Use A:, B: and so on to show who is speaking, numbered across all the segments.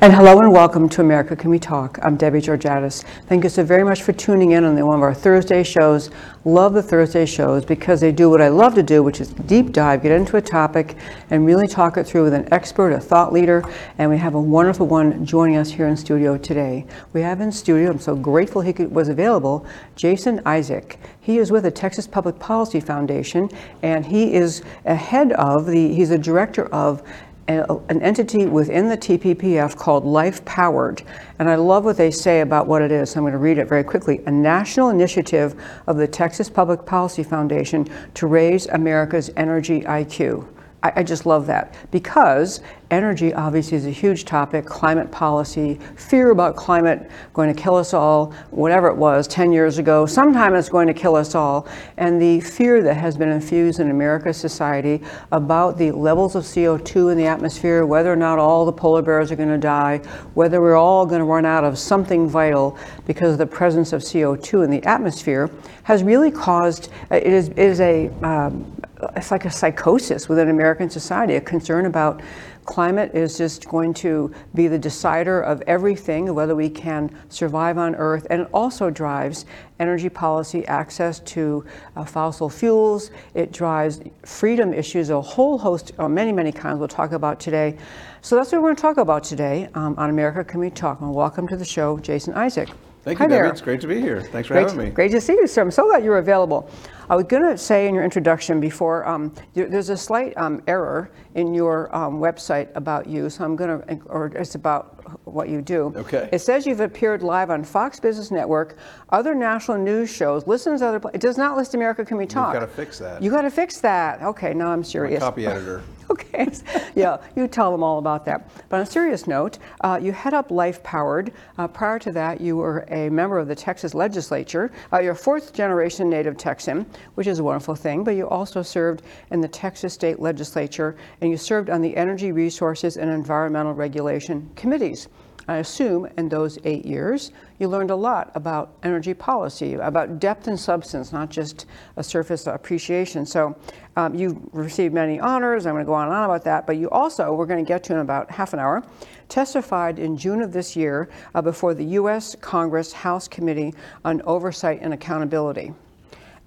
A: And hello and welcome to America Can We Talk. I'm Debbie Georgatos. Thank you so very much for tuning in on one of our Thursday shows. Love the Thursday shows because they do what I love to do, which is deep dive, get into a topic, and really talk it through with an expert, a thought leader. And we have a wonderful one joining us here in studio today. We have in studio, I'm so grateful he could, was available, Jason Isaac. He is with the Texas Public Policy Foundation, and he is a head of the, he's a director of an entity within the TPPF called Life Powered. And I love what they say about what it is. So I'm going to read it very quickly. A national initiative of the Texas Public Policy Foundation to raise America's energy IQ. I, I just love that. Because energy obviously is a huge topic, climate policy, fear about climate going to kill us all, whatever it was 10 years ago, sometime it's going to kill us all, and the fear that has been infused in America's society about the levels of CO2 in the atmosphere, whether or not all the polar bears are going to die, whether we're all going to run out of something vital because of the presence of CO2 in the atmosphere, has really caused, it is, a, um, it's like a psychosis within American society, a concern about climate is just going to be the decider of everything, whether we can survive on Earth, and it also drives energy policy, access to uh, fossil fuels. It drives freedom issues, a whole host, uh, many, many kinds we'll talk about today. So that's what we're going to talk about today um, on America Can We Talk. And welcome to the show, Jason Isaac.
B: Thank
A: Hi
B: you,
A: there.
B: Debbie. It's great to be here. Thanks for
A: Great,
B: having me.
A: great to see you, sir. I'm so glad you're available. I was going to say in your introduction before, um, there- there's a slight um, error in your um, website about you, so I'm going to, or it's about what you do.
B: Okay.
A: It says you've appeared live on Fox Business Network, other national news shows, listens to other, it does not list America Can We Talk.
B: You've gotta fix that.
A: You got to fix that. Okay, now I'm serious.
B: copy editor.
A: Okay, yeah, you tell them all about that. But on a serious note, uh, you head up Life Powered. Uh, prior to that, you were a member of the Texas legislature. Uh, you're a fourth generation native Texan, which is a wonderful thing, but you also served in the Texas state legislature and you served on the Energy Resources and Environmental Regulation committees. I assume in those eight years, you learned a lot about energy policy, about depth and substance, not just a surface appreciation. So um, you received many honors. I'm going to go on and on about that. But you also, we're going to get to in about half an hour, testified in June of this year uh, before the U.S. Congress House Committee on Oversight and Accountability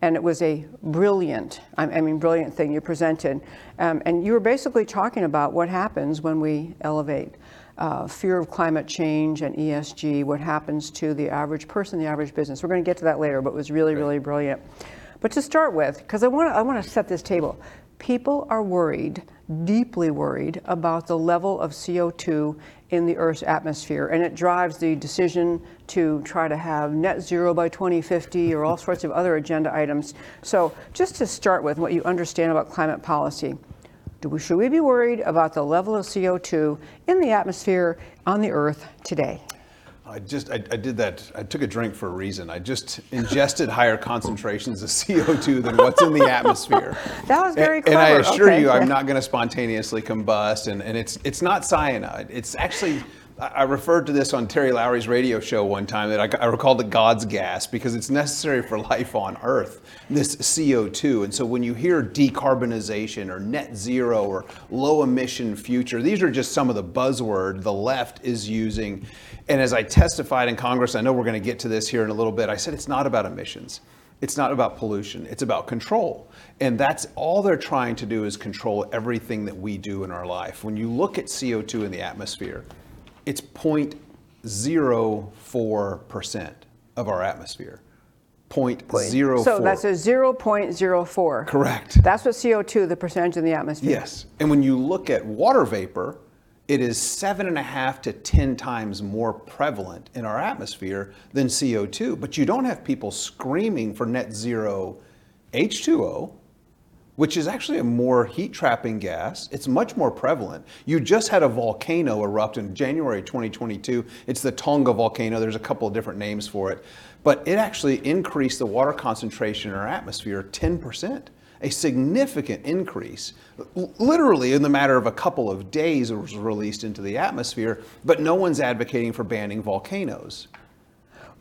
A: and it was a brilliant, I mean, brilliant thing you presented. Um, and you were basically talking about what happens when we elevate uh, fear of climate change and ESG, what happens to the average person, the average business. We're going to get to that later, but it was really, really brilliant. But to start with, because I want to, I want to set this table. People are worried, deeply worried, about the level of CO2 in the Earth's atmosphere, and it drives the decision to try to have net zero by 2050 or all sorts of other agenda items. So, just to start with what you understand about climate policy, do we, should we be worried about the level of CO2 in the atmosphere on the Earth today?
B: I just, I, I did that. I took a drink for a reason. I just ingested higher concentrations of CO2 than what's in the atmosphere.
A: That was very
B: and, and I assure
A: Okay,
B: you,
A: yeah.
B: I'm not going to spontaneously combust. And, and it's, it's not cyanide. It's actually, I referred to this on Terry Lowry's radio show one time that I, I called it God's gas because it's necessary for life on Earth, this CO2. And so when you hear decarbonization or net zero or low emission future, these are just some of the buzzword the left is using. And as I testified in Congress, I know we're going to get to this here in a little bit, I said it's not about emissions. It's not about pollution, it's about control. And that's all they're trying to do is control everything that we do in our life. When you look at CO2 in the atmosphere, it's 0.04% of our atmosphere. 0.04.
A: So that's a 0.04.
B: Correct.
A: That's what CO2, the percentage in the atmosphere.
B: Yes. And when you look at water vapor, it is seven and a half to 10 times more prevalent in our atmosphere than CO2. But you don't have people screaming for net zero H2O, which is actually a more heat trapping gas. It's much more prevalent. You just had a volcano erupt in January 2022. It's the Tonga volcano. There's a couple of different names for it. But it actually increased the water concentration in our atmosphere 10% a significant increase. Literally, in the matter of a couple of days, it was released into the atmosphere, but no one's advocating for banning volcanoes.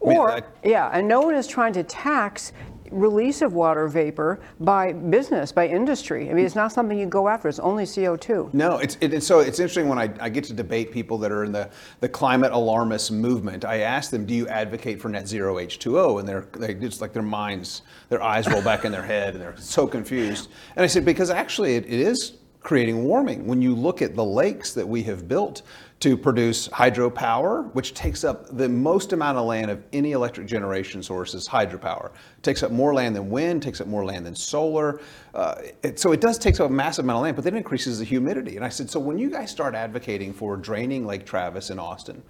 B: mean,
A: Or,
B: I-
A: yeah, and no one is trying to tax release of water vapor by business, by industry. I mean, it's not something you go after, it's only CO2.
B: No, it's it, it's- so it's interesting when I, I get to debate people that are in the, the climate alarmist movement. I ask them, "Do you advocate for net zero H2O?" And they're they just like their minds, their eyes roll back in their head, and they're so confused. And I said, because actually it, it is creating warming. When you look at the lakes that we have built to produce hydropower, which takes up the most amount of land of any electric generation source is hydropower. It takes up more land than wind, takes up more land than solar. Uh, it, so it does take up a massive amount of land, but then it increases the humidity. And I said, so when you guys start advocating for draining Lake Travis in Austin,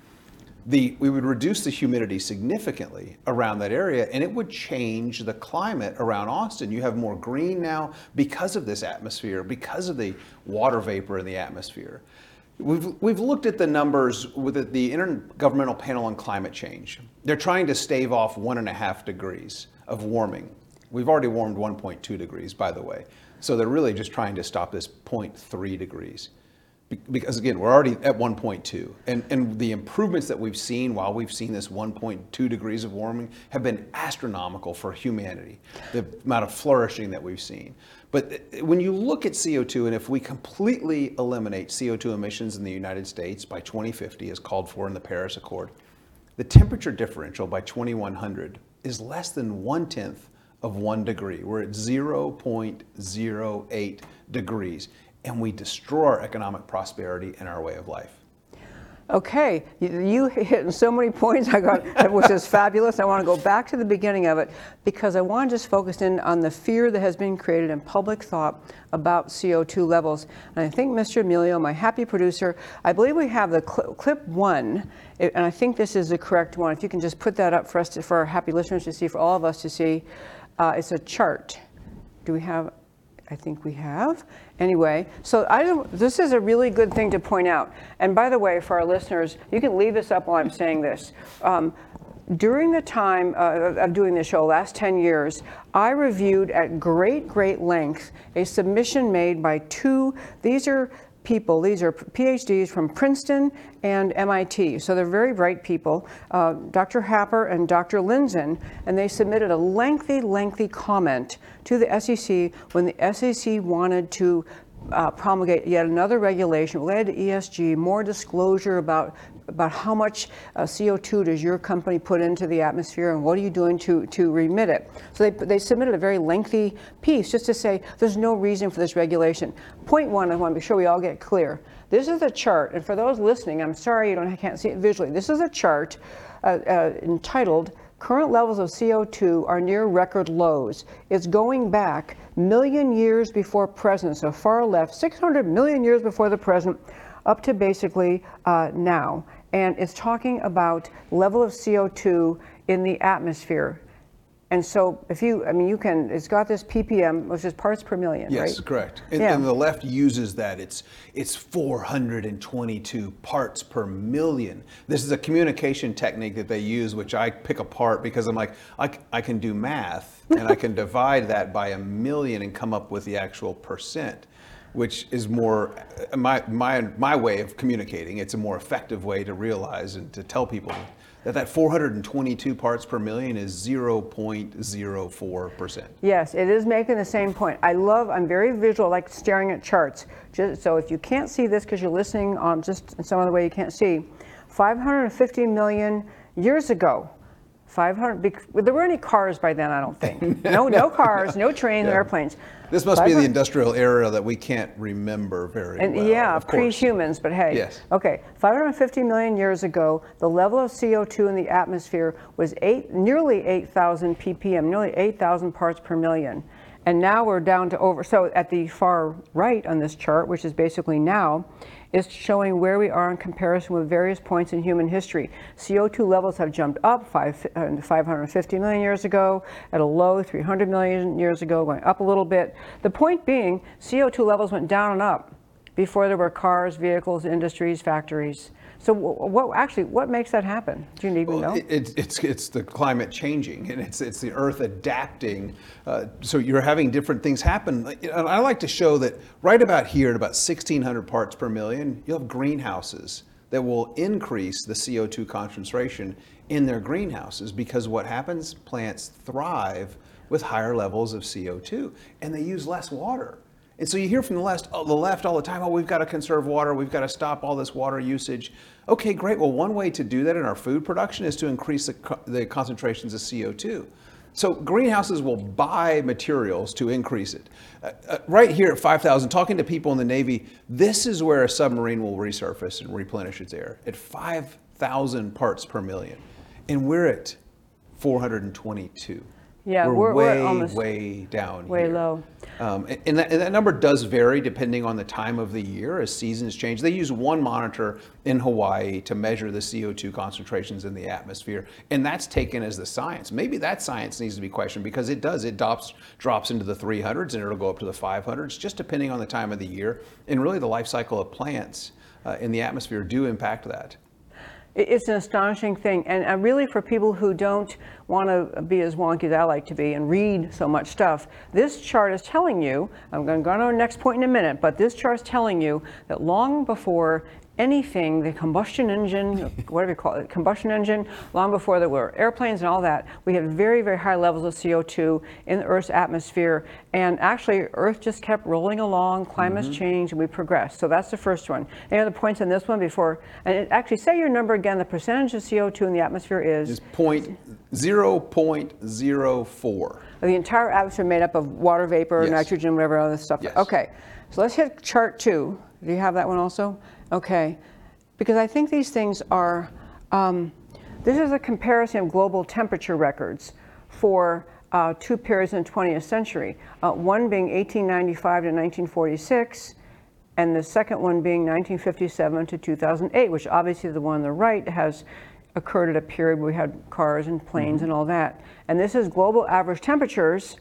B: the, we would reduce the humidity significantly around that area and it would change the climate around Austin. You have more green now because of this atmosphere, because of the water vapor in the atmosphere. We've, we've looked at the numbers with the- Intergovernmental Panel on Climate Change. They're trying to stave off one and a half degrees of warming. We've already warmed 1.2 degrees, by the way. So they're really just trying to stop this 0.3 degrees. Because again, we're already at 1.2, and, and the improvements that we've seen while we've seen this 1.2 degrees of warming have been astronomical for humanity, the amount of flourishing that we've seen. But when you look at CO2, and if we completely eliminate CO2 emissions in the United States by 2050, as called for in the Paris Accord, the temperature differential by 2100 is less than one tenth of one degree. We're at 0.08 degrees, and we destroy our economic prosperity and our way of life.
A: Okay, you, hit so many points I got, it was just fabulous. I want to go back to the beginning of it because I want to just focus in on the fear that has been created in public thought about CO2 levels. And I think Mr. Emilio, my happy producer, I believe we have the cl- clip one, and I think this is the correct one. If you can just put that up for us, to, for our happy listeners to see, for all of us to see, uh, it's a chart. Do we have? I think we have. Anyway, so I don't, this is a really good thing to point out. And by the way, for our listeners, you can leave this up while I'm saying this. Um, during the time uh, of doing the show, last 10 years, I reviewed at great, great length a submission made by two, these are people, these are PhDs from Princeton and MIT, so they're very bright people, uh, Dr. Happer and Dr. Lindzen, and they submitted a lengthy, lengthy comment to the SEC when the SEC wanted to uh, promulgate yet another regulation related to ESG, more disclosure about about how much uh, CO2 does your company put into the atmosphere and what are you doing to, to remit it. So they, they submitted a very lengthy piece just to say there's no reason for this regulation. Point one, I want to be sure we all get clear. This is a chart, and for those listening, I'm sorry you don't, can't see it visually. This is a chart uh, uh, entitled Current levels of CO2 are near record lows. It's going back million years before present, so far left, 600 million years before the present, up to basically uh, now. And it's talking about level of CO2 in the atmosphere. And so if you, I mean, you can, it's got this ppm, which is parts per million,
B: Yes,
A: right?
B: correct. And,
A: Yeah.
B: and the left uses that. It's it's 422 parts per million. This is a communication technique that they use, which I pick apart because I'm like, I, c- I can do math and I can divide that by a million and come up with the actual percent, which is more my my my way of communicating. It's a more effective way to realize and to tell people that that 422 parts per million is 0.04 percent.
A: Yes, it is making the same point. I love, I'm very visual, like staring at charts. Just, so if you can't see this because you're listening on just in some other way you can't see, 550 million years ago, 500, there weren't any cars by then, I don't think. No, no cars, no trains, no airplanes.
B: This must be the industrial era that we can't remember very
A: And
B: well.
A: yeah,
B: of course.
A: pre-humans, but hey.
B: Yes.
A: Okay, 550 million years ago, the level of CO2 in the atmosphere was eight, nearly 8,000 ppm, nearly 8,000 parts per million. And now we're down to over, so at the far right on this chart, which is basically now, is showing where we are in comparison with various points in human history. CO2 levels have jumped up five, uh, 550 million years ago, at a low 300 million years ago, going up a little bit. The point being, CO2 levels went down and up before there were cars, vehicles, industries, factories. So what actually what makes that happen? Do you even
B: Well,
A: know?
B: it- it's, it's, it's the climate changing and it's, it's the earth adapting. Uh, so you're having different things happen. And I like to show that right about here at about 1600 parts per million, you'll have greenhouses that will increase the CO2 concentration in their greenhouses because what happens? Plants thrive with higher levels of CO2 and they use less water. And so you hear from the left, oh, the left all the time, oh, we've got to conserve water, we've got to stop all this water usage. Okay, great. Well, one way to do that in our food production is to increase the, co- the concentrations of CO2. So greenhouses will buy materials to increase it. Uh, uh, right here at 5,000, talking to people in the Navy, this is where a submarine will resurface and replenish its air at 5,000 parts per million. And we're at 422.
A: Yeah,
B: we're,
A: we're- we're
B: way,
A: almost
B: way down
A: way
B: here.
A: low.
B: Um, and, that, and that number does vary depending on the time of the year as seasons change. They use one monitor in Hawaii to measure the CO2 concentrations in the atmosphere, and that's taken as the science. Maybe that science needs to be questioned because it does. It drops, drops into the 300s and it'll go up to the 500s, just depending on the time of the year. And really, the life cycle of plants uh, in the atmosphere do impact that.
A: It- It's an astonishing thing, and uh, really for people who don't want to be as wonky as I like to be and read so much stuff, this chart is telling you. I'm going to go on to our next point in a minute, but this chart is telling you that long before anything, the combustion engine, whatever you call it, combustion engine, long before there were airplanes and all that, we had very, very high levels of CO2 in the Earth's atmosphere. And actually, Earth just kept rolling along, climate's mm-hmm. changed, and we progressed. So that's the first one. Any other points on this one before? And it, actually, say your number again. The percentage of CO2 in the atmosphere is
B: Is point 0.04.
A: the entire atmosphere made up of water vapor,
B: Yes.
A: nitrogen, whatever other stuff.
B: Yes.
A: Okay, so let's hit chart two. Do you have that one also? Okay, because I think these things are. Um, this is a comparison of global temperature records for uh, two periods in the 20th century. Uh, one being 1895 to 1946, and the second one being 1957 to 2008, which obviously the one on the right has occurred at a period where we had cars and planes and all that. And this is global average temperatures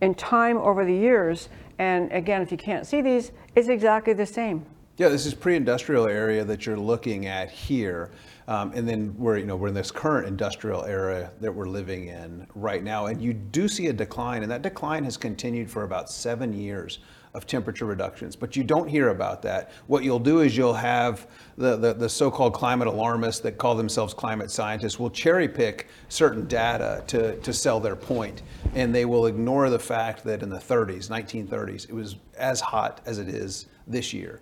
A: in time over the years. And again, if you can't see these, it's exactly the same.
B: Yeah, this is pre-industrial area that you're looking at here. Um, and then we're, you know, we're in this current industrial era that we're living in right now. And you do see a decline, and that decline has continued for about seven years of temperature reductions. But you don't hear about that. What you'll do is you'll have the, the, the so-called climate alarmists that call themselves climate scientists will cherry pick certain data to, to sell their point. And they will ignore the fact that in the 30s, 1930s, it was as hot as it is this year.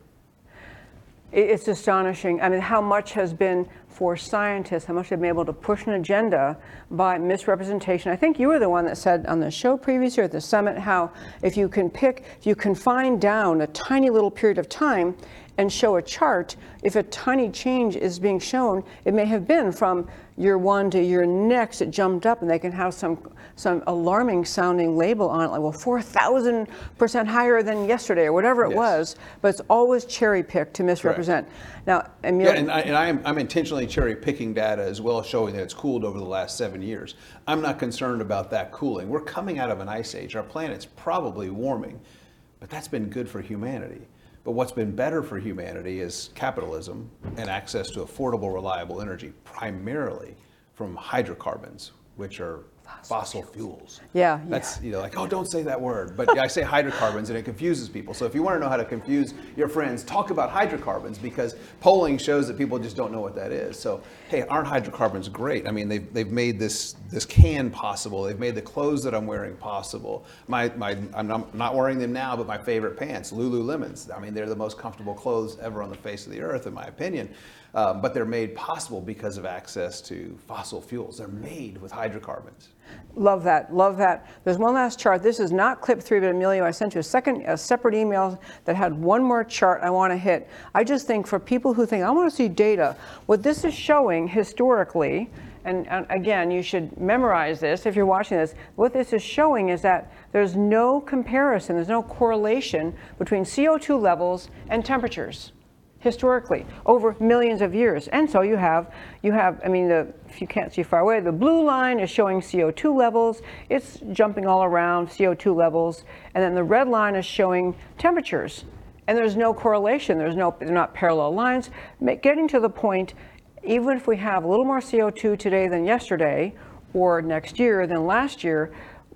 A: It- It's astonishing. I mean, how much has been for scientists, how much they've been able to push an agenda by misrepresentation. I think you were the one that said on the show previously year at the summit how if you can pick, if you confine down a tiny little period of time and show a chart, if a tiny change is being shown, it may have been from year one to year next, it jumped up and they can have some, some alarming sounding label on it, like, well, 4,000% higher than yesterday or whatever it
B: Yes.
A: was, but it's always cherry picked to misrepresent. Now, Emil,
B: Yeah, and, I, and I am, I'm intentionally cherry picking data as well, showing that it's cooled over the last seven years. I'm not concerned about that cooling. We're coming out of an ice age. Our planet's probably warming, but that's been good for humanity. But what's been better for humanity is capitalism and access to affordable, reliable energy, primarily from hydrocarbons, which are fossil fuels.
A: Yeah.
B: That's, you know, like, oh, don't say that word. But I say hydrocarbons and it confuses people. So if you want to know how to confuse your friends, talk about hydrocarbons because polling shows that people just don't know what that is. So, hey, aren't hydrocarbons great? I mean, they've, they've made this, this can possible. They've made the clothes that I'm wearing possible. My, my, I'm not, not wearing them now, but my favorite pants, Lululemons. I mean, they're the most comfortable clothes ever on the face of the earth, in my opinion. Um, but they're made possible because of access to fossil fuels. They're made with hydrocarbons.
A: Love that. Love that. There's one last chart. This is not clip three, but Emilio, I sent you a second, a separate email that had one more chart I want to hit. I just think for people who think I want to see data, what this is showing historically, and, and again, you should memorize this if you're watching this. What this is showing is that there's no comparison, there's no correlation between CO2 levels and temperatures historically over millions of years. And so you have, you have, I mean, the, if you can't see far away, the blue line is showing CO2 levels. It's jumping all around CO2 levels. And then the red line is showing temperatures. And there's no correlation. There's no, they're not parallel lines. Getting to the point, even if we have a little more CO2 today than yesterday, or next year than last year,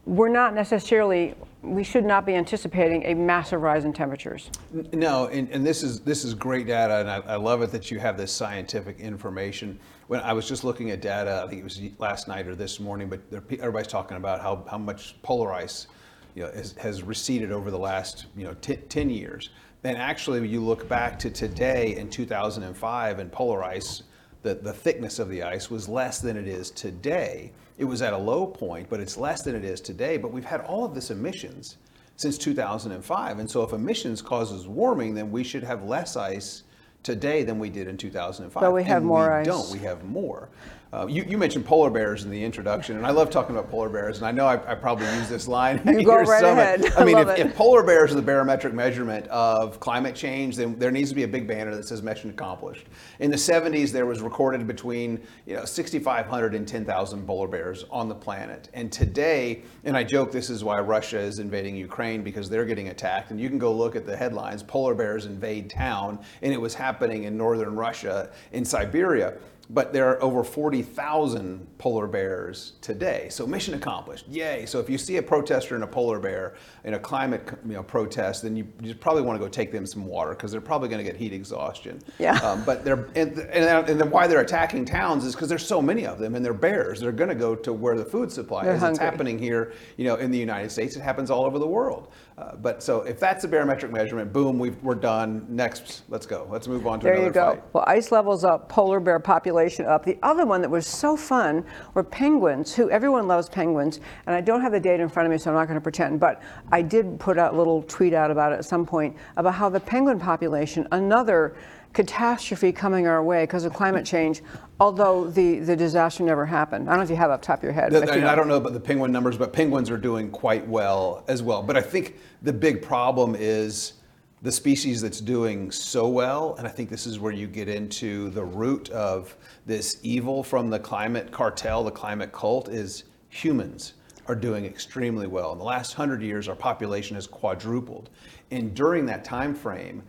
A: we're not necessarily, we should not be anticipating a massive rise in temperatures.
B: No, and, and this is this is great data, and I, I love it that you have this scientific information. When I was just looking at data, I think it was last night or this morning, but everybody's talking about how, how much polar ice, you know, has, has receded over the last you know t- ten years. And actually, you look back to today in 2005, and polar ice, the, the thickness of the ice was less than it is today. It was at a low point, but it's less than it is today. But we've had all of this emissions since 2005. And so if emissions causes warming, then we should have less ice today than we did in 2005.
A: But we have
B: And
A: more
B: we
A: ice.
B: don't. We have more. Uh, you, you mentioned polar bears in the introduction, and I love talking about polar bears. And I know I, I probably use this line.
A: You go right
B: summit.
A: ahead.
B: I
A: I
B: mean, if, if polar bears are the barometric measurement of climate change, then there needs to be a big banner that says mission accomplished. In the 70s, there was recorded between you know 6,500 and 10,000 polar bears on the planet. And today, and I joke this is why Russia is invading Ukraine because they're getting attacked. And you can go look at the headlines: polar bears invade town, and it was happening in northern Russia, in Siberia. But there are over 40,000 polar bears today. So mission accomplished. Yay. So if you see a protester and a polar bear in a climate you know, protest, then you, you probably want to go take them some water because they're probably going to get heat exhaustion.
A: Yeah.
B: Um, but they're, and, and, and then why they're attacking towns is because there's so many of them and they're bears. They're going to go to where the food supply
A: They're
B: is. It's happening here, you know, in the United States. It happens all over the world. Uh, but so if that's a barometric measurement, boom, we've, we're done. Next, let's go. Let's move on to
A: There
B: another
A: you go.
B: fight.
A: Well, ice levels up, polar bear population up. The other one that was so fun were penguins, who everyone loves penguins. And I don't have the data in front of me, so I'm not going to pretend. But I did put a little tweet out about it at some point about how the penguin population, another catastrophe coming our way because of climate change, although the, the disaster never happened. I don't know if you have it up top of your head.
B: The- I. I don't know about the penguin numbers, but penguins are doing quite well as well. But I think the big problem is the species that's doing so well, and I think this is where you get into the root of this evil from the climate cartel, the climate cult, is humans are doing extremely well. In the last hundred years, our population has quadrupled, and during that time frame,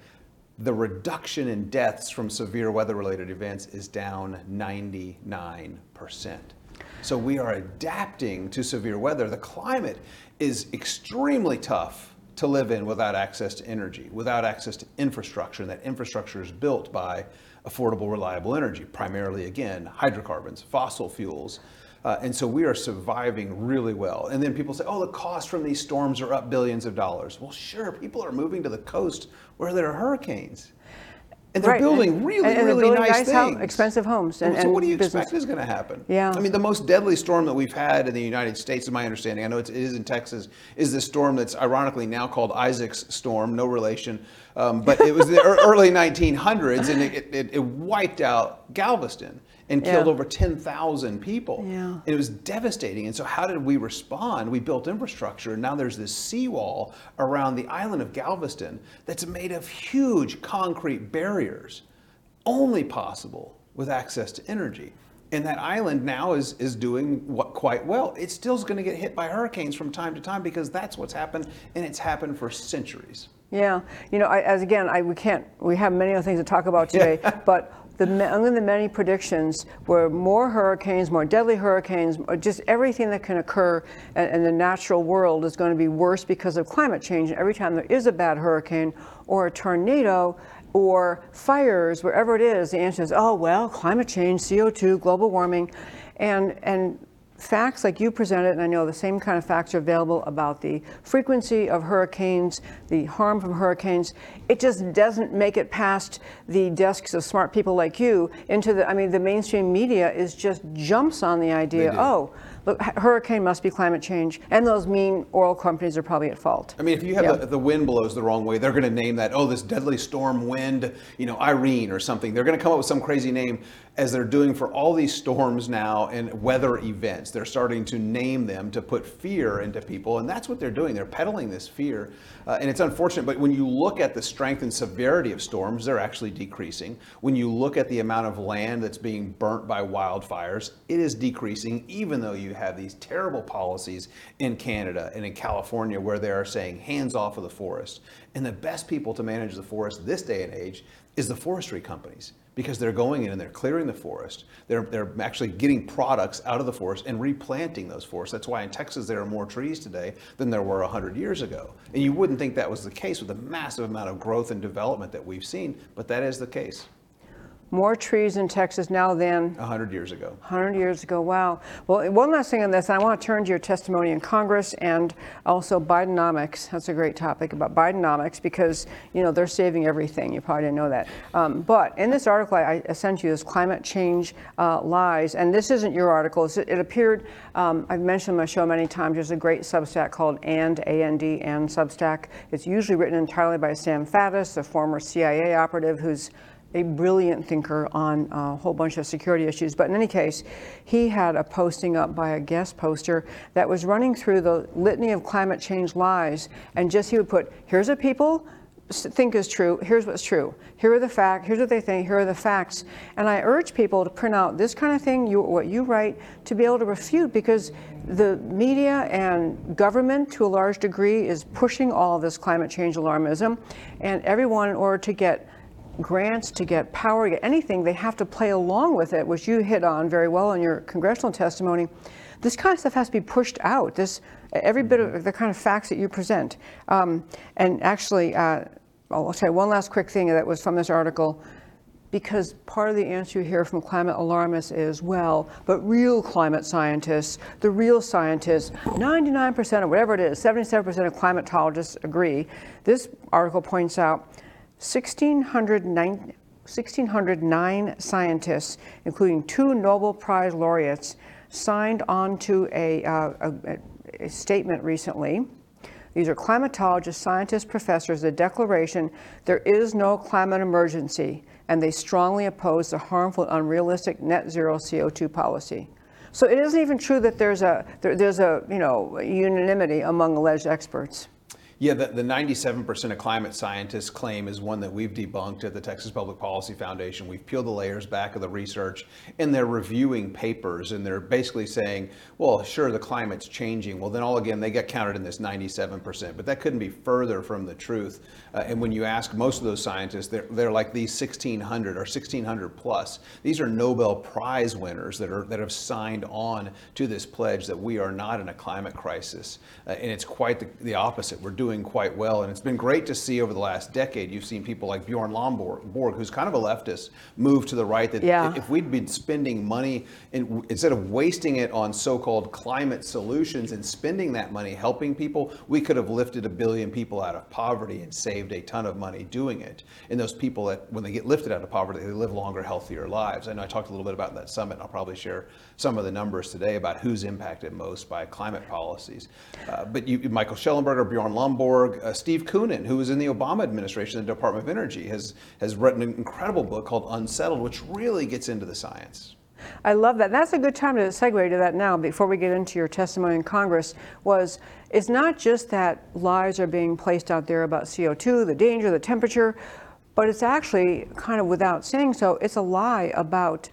B: the reduction in deaths from severe weather-related events is down 99%. So we are adapting to severe weather. The climate is extremely tough to live in without access to energy, without access to infrastructure. And that infrastructure is built by affordable, reliable energy, primarily, again, hydrocarbons, fossil fuels. Uh, and so we are surviving really well. And then people say, oh, the costs from these storms are up billions of dollars. Well, sure, people are moving to the coast where there are hurricanes. And they're
A: Right,
B: building
A: and-
B: really,
A: and
B: really
A: building
B: nice
A: nice
B: things.
A: expensive homes and-
B: so what do you
A: business.
B: expect is going to happen?
A: Yeah.
B: I mean, the most deadly storm that we've had in the United States, in my understanding, I know it's, it is in Texas, is this storm that's ironically now called Isaac's storm, no relation. Um, but it was the early 1900s, and it, it, it wiped out Galveston and killed
A: Yeah.
B: over 10,000 people.
A: Yeah.
B: And it was devastating. And so, how did we respond? We built infrastructure, and now there's this seawall around the island of Galveston that's made of huge concrete barriers, only possible with access to energy. And that island now is, is doing what, quite well. It still is going to get hit by hurricanes from time to time because that's what's happened, and it's happened for centuries.
A: Yeah, you know, I, as again, I, we can't, we have many other things to talk about today, but the, among the many predictions were more hurricanes, more deadly hurricanes, just everything that can occur in, in the natural world is going to be worse because of climate change. And every time there is a bad hurricane or a tornado or fires, wherever it is, the answer is, oh, well, climate change, CO2, global warming. And, and facts like you presented, and I know the same kind of facts are available about the frequency of hurricanes, the harm from hurricanes, it just doesn't make it past the desks of smart people like you into the, I mean, the mainstream media is just jumps on the idea, oh, look, hurricane must be climate change, and those mean oil companies are probably at fault.
B: I mean, if you have
A: Yeah.
B: the, the wind blows the wrong way, they're going to name that, oh, this deadly storm wind, you know, Irene or something. They're going to come up with some crazy name as they're doing for all these storms now and weather events. They're starting to name them to put fear into people. And that's what they're doing. They're peddling this fear. Uh, and it's unfortunate. But when you look at the strength and severity of storms, they're actually decreasing. When you look at the amount of land that's being burnt by wildfires, it is decreasing, even though you have these terrible policies in Canada and in California where they are saying hands off of the forest. And the best people to manage the forest this day and age is the forestry companies because they're going in and they're clearing the forest. They're, they're actually getting products out of the forest and replanting those forests. That's why in Texas there are more trees today than there were 100 years ago. And you wouldn't think that was the case with the massive amount of growth and development that we've seen, but that is the case
A: More trees in Texas now than
B: 100 years ago.
A: 100 years ago, wow. Well, one last thing on this, I want to turn to your testimony in Congress and also Bidenomics. That's a great topic about Bidenomics because, you know, they're saving everything. You probably didn't know that. Um, but in this article, I, I sent you this climate change uh, lies, and this isn't your article. It's- It appeared, um, I've mentioned on my show many times, there's a great Substack called And, A-N-D, and Substack. It's usually written entirely by Sam Faddis, a former CIA operative who's a brilliant thinker on a whole bunch of security issues. But in any case, he had a posting up by a guest poster that was running through the litany of climate change lies. And just he would put, here's what people think is true, here's what's true. Here are the facts, here's what they think, here are the facts. And I urge people to print out this kind of thing, you, what you write, to be able to refute because the media and government, to a large degree, is pushing all this climate change alarmism. And everyone, in order to get grants, to get power, to get anything, they have to play along with it, which you hit on very well in your congressional testimony. This kind of stuff has to be pushed out. This every bit of the kind of facts that you present. Um, and actually, uh, I'll say one last quick thing that was from this article. Because part of the answer you hear from climate alarmists is, well, but real climate scientists, the real scientists, 99% or whatever it is, 77% of climatologists agree. This article points out 1,609 1,609 scientists, including two Nobel Prize laureates, signed on to a, uh, a, a statement recently. These are climatologists, scientists, professors, the declaration there is no climate emergency, and they strongly oppose the harmful, unrealistic net zero CO2 policy. So it isn't even true that there's a, there, there's a, you know, unanimity among alleged experts.
B: Yeah, the, the 97% of climate scientists claim is one that we've debunked at the Texas Public Policy Foundation. We've peeled the layers back of the research and they're reviewing papers and they're basically saying, well, sure, the climate's changing. Well, then all again, they get counted in this 97%, but that couldn't be further from the truth. Uh, and when you ask most of those scientists, they're, they're like these 1,600 or 1,600 plus. These are Nobel Prize winners that, are, that have signed on to this pledge that we are not in a climate crisis. Uh, and it's quite the, the opposite. We're doing quite well. And it's been great to see over the last decade, you've seen people like Bjorn Lomborg, who's kind of a leftist, move to the right. That
A: Yeah.
B: if we'd been spending money, in, instead of wasting it on so-called climate solutions and spending that money helping people, we could have lifted a billion people out of poverty and saved a ton of money doing it. And those people that, when they get lifted out of poverty, they live longer, healthier lives. I know I talked a little bit about that summit, and I'll probably share some of the numbers today about who's impacted most by climate policies. Uh, but you, Michael Shellenberger, Bjorn Lomborg, uh, Steve Koonin, who was in the Obama administration, the Department of Energy, has, has written an incredible book called Unsettled, which really gets into the science.
A: I love that. That's a good time to segue to that now before we get into your testimony in Congress was it's not just that lies are being placed out there about CO2, the danger, the temperature, but it's actually kind of without saying so, it's a lie about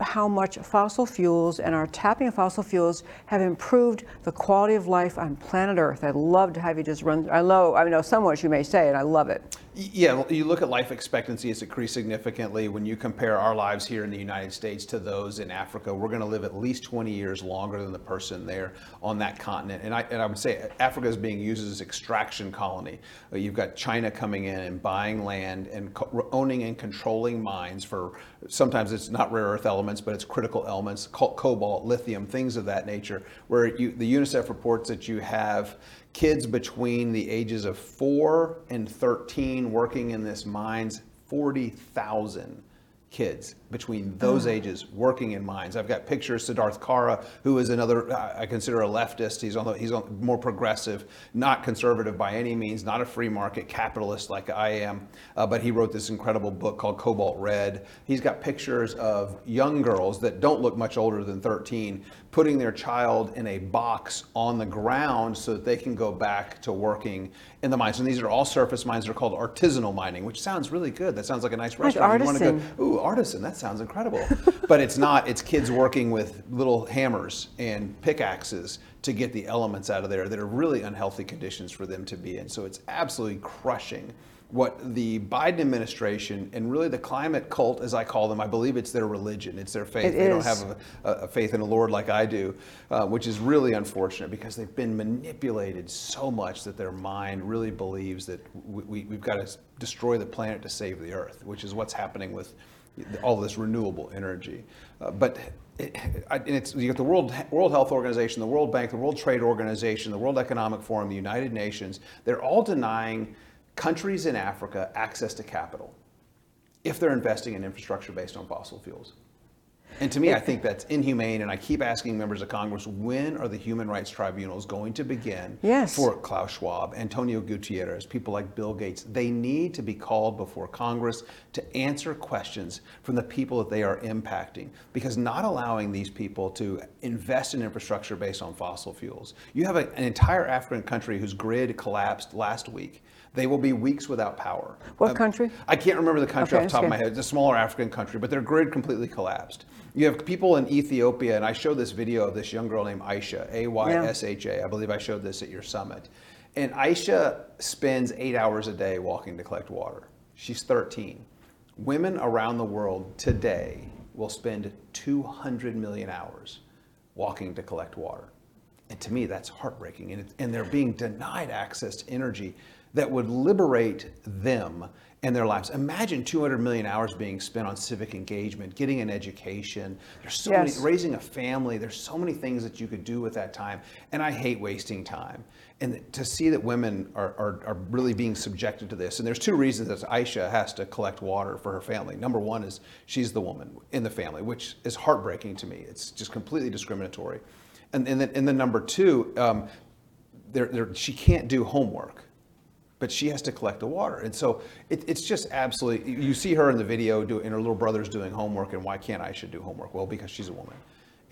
A: how much fossil fuels and our tapping of fossil fuels have improved the quality of life on planet Earth. I'd love to have you just run. I know, I know somewhat you may say, and I love it.
B: Yeah, you look at life expectancy, it's increased significantly. When you compare our lives here in the United States to those in Africa, we're going to live at least 20 years longer than the person there on that continent. And I, and I would say Africa is being used as an extraction colony. Uh, You've got China coming in and buying land and co- owning and controlling mines for sometimes it's not rare earth elements, but it's critical elements, co- cobalt, lithium, things of that nature. Where you, the UNICEF reports that you have kids between the ages of 4 and 13 working in this mines 40,000 kids between those ages working in mines. I've got pictures of Siddharth Kara, who is another I consider a leftist. He's on the, he's on, more progressive, not conservative by any means, not a free market capitalist like I am. Uh, but he wrote this incredible book called Cobalt Red. He's got pictures of young girls that don't look much older than 13 putting their child in a box on the ground so that they can go back to working in the mines. And these are all surface mines. They're called artisanal mining, which sounds really good. That sounds like a nice
A: Like
B: restaurant. You want to
A: artisan.
B: go, ooh, artisan, that sounds incredible. but it's not. It's kids working with little hammers and pickaxes to get the elements out of there that are really unhealthy conditions for them to be in. So it's absolutely crushing what the Biden administration and really the climate cult, as I call them, I believe it's their religion, it's their faith.
A: It
B: they don't have a, a faith in the Lord like I do, uh, which is really unfortunate because they've been manipulated so much that their mind really believes that we, we, we've got to destroy the planet to save the earth, which is what's happening with all this renewable energy. Uh, but it, and it's you got the World World Health Organization, the World Bank, the World Trade Organization, the World Economic Forum, the United Nations. They're all denying countries in Africa access to capital if they're investing in infrastructure based on fossil fuels. And to me, I think that's inhumane. And I keep asking members of Congress, when are the human rights tribunals going to begin
A: Yes.
B: for Klaus Schwab, Antonio Guterres, people like Bill Gates? They need to be called before Congress to answer questions from the people that they are impacting. Because not allowing these people to invest in infrastructure based on fossil fuels, you have a- an entire African country whose grid collapsed last week. They will be weeks without power.
A: What
B: Um,
A: country?
B: I can't remember the country
A: Okay,
B: off the top of my head. It's a smaller African country, but their grid completely collapsed. You have people in Ethiopia, and I showed this video of this young girl named Aysha, A Y S H A. I believe I showed this at your summit. And Aysha spends eight hours a day walking to collect water. She's 13. Women around the world today will spend 200 million hours walking to collect water. And to me, that's heartbreaking. And, it, and they're being denied access to energy that would liberate them and their lives. Imagine 200 million hours being spent on civic engagement, getting an education. There's so
A: Yes.
B: many, raising a family. There's so many things that you could do with that time. And I hate wasting time. And to see that women are, are, are really being subjected to this. And there's two reasons that Aysha has to collect water for her family. Number one is she's the woman in the family, which is heartbreaking to me. It's just completely discriminatory. And, and, then, and then number two, um, there, there, she can't do homework, but she has to collect the water. And so it, it's just absolutely, you see her in the video, do, and her little brother's doing homework, and why can't Aysha do homework? Well, because she's a woman.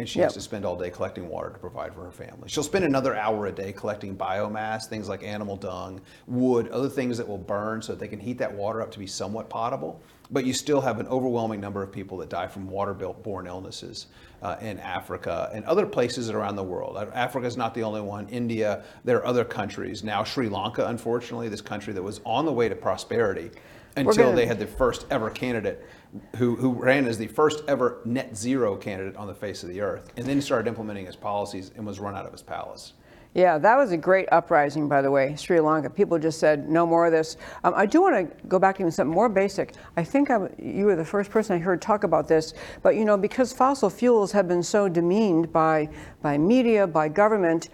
B: And she
A: Yep.
B: has to spend all day collecting water to provide for her family. She'll spend another hour a day collecting biomass, things like animal dung, wood, other things that will burn so that they can heat that water up to be somewhat potable. But you still have an overwhelming number of people that die from water-borne illnesses uh, in Africa and other places around the world. Uh, Africa is not the only one. India, there are other countries. Now, Sri Lanka, unfortunately, this country that was on the way to prosperity until
A: gonna-
B: they had the first ever candidate who, who ran as the first ever net zero candidate on the face of the earth and then he started implementing his policies and was run out of his palace.
A: Yeah, that was a great uprising, by the way, Sri Lanka. People just said, no more of this. Um, I do want to go back to something more basic. I think I, you were the first person I heard talk about this, but you know, because fossil fuels have been so demeaned by, by media, by government,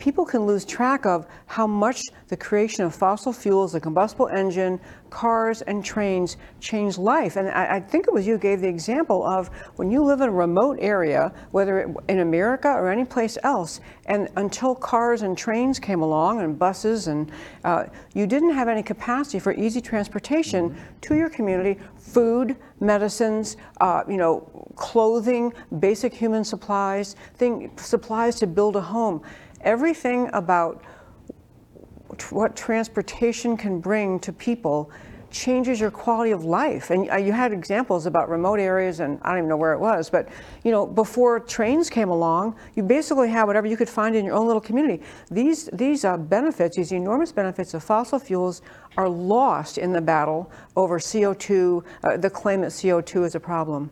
A: people can lose track of how much the creation of fossil fuels, the combustible engine, cars, and trains changed life. And I, I think it was you who gave the example of when you live in a remote area, whether it, in America or any place else, and until cars and trains came along and buses, and uh, you didn't have any capacity for easy transportation to your community, food, medicines, uh, you know, clothing, basic human supplies, thing, supplies to build a home. Everything about what transportation can bring to people changes your quality of life. And uh, you had examples about remote areas, and I don't even know where it was, but you know, before trains came along, you basically had whatever you could find in your own little community. These these uh, benefits, these enormous benefits of fossil fuels, are lost in the battle over CO2. Uh, the claim that CO2 is a problem.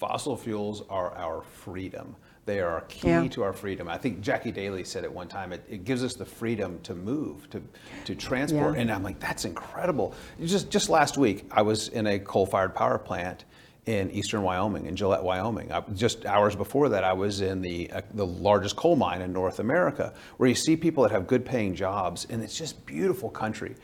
B: Fossil fuels are our freedom. They are key
A: Yeah.
B: to our freedom. I think Jackie Daly said at one time, it, it gives us the freedom to move, to, to transport.
A: Yeah.
B: And I'm like, that's incredible. Just, just last week, I was in a coal fired power plant in eastern Wyoming, in Gillette, Wyoming. I, just hours before that, I was in the, uh, the largest coal mine in North America, where you see people that have good paying jobs, and it's just beautiful country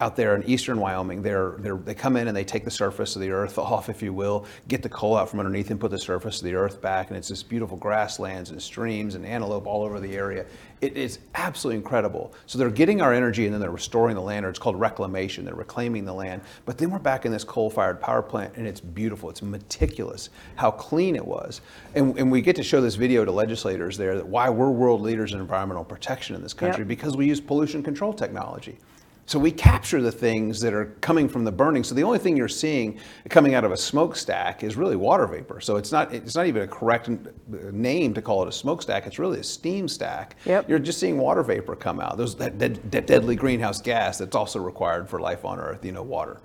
B: out there in eastern Wyoming, they're, they're, they come in and they take the surface of the earth off, if you will, get the coal out from underneath and put the surface of the earth back. And it's this beautiful grasslands and streams and antelope all over the area. It is absolutely incredible. So they're getting our energy and then they're restoring the land, or it's called reclamation. They're reclaiming the land. But then we're back in this coal fired power plant and it's beautiful. It's meticulous how clean it was. And, and we get to show this video to legislators there that why we're world leaders in environmental protection in this country
A: Yep.
B: because we use pollution control technology. So we capture the things that are coming from the burning. So the only thing you're seeing coming out of a smokestack is really water vapor. So it's not it's not even a correct name to call it a smokestack. It's really a steam stack.
A: Yep.
B: You're just seeing water vapor come out. Those that, that, that deadly greenhouse gas that's also required for life on Earth. You know, water.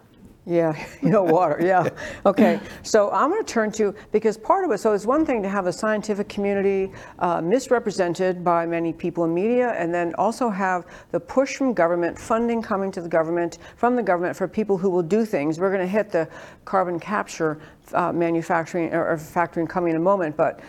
A: Yeah, you know, water, yeah. Okay, so I'm going to turn to, because part of it, so it's one thing to have the scientific community uh, misrepresented by many people in media, and then also have the push from government, funding coming to the government, from the government for people who will do things. We're going to hit the carbon capture uh, manufacturing or, or factoring coming in a moment, but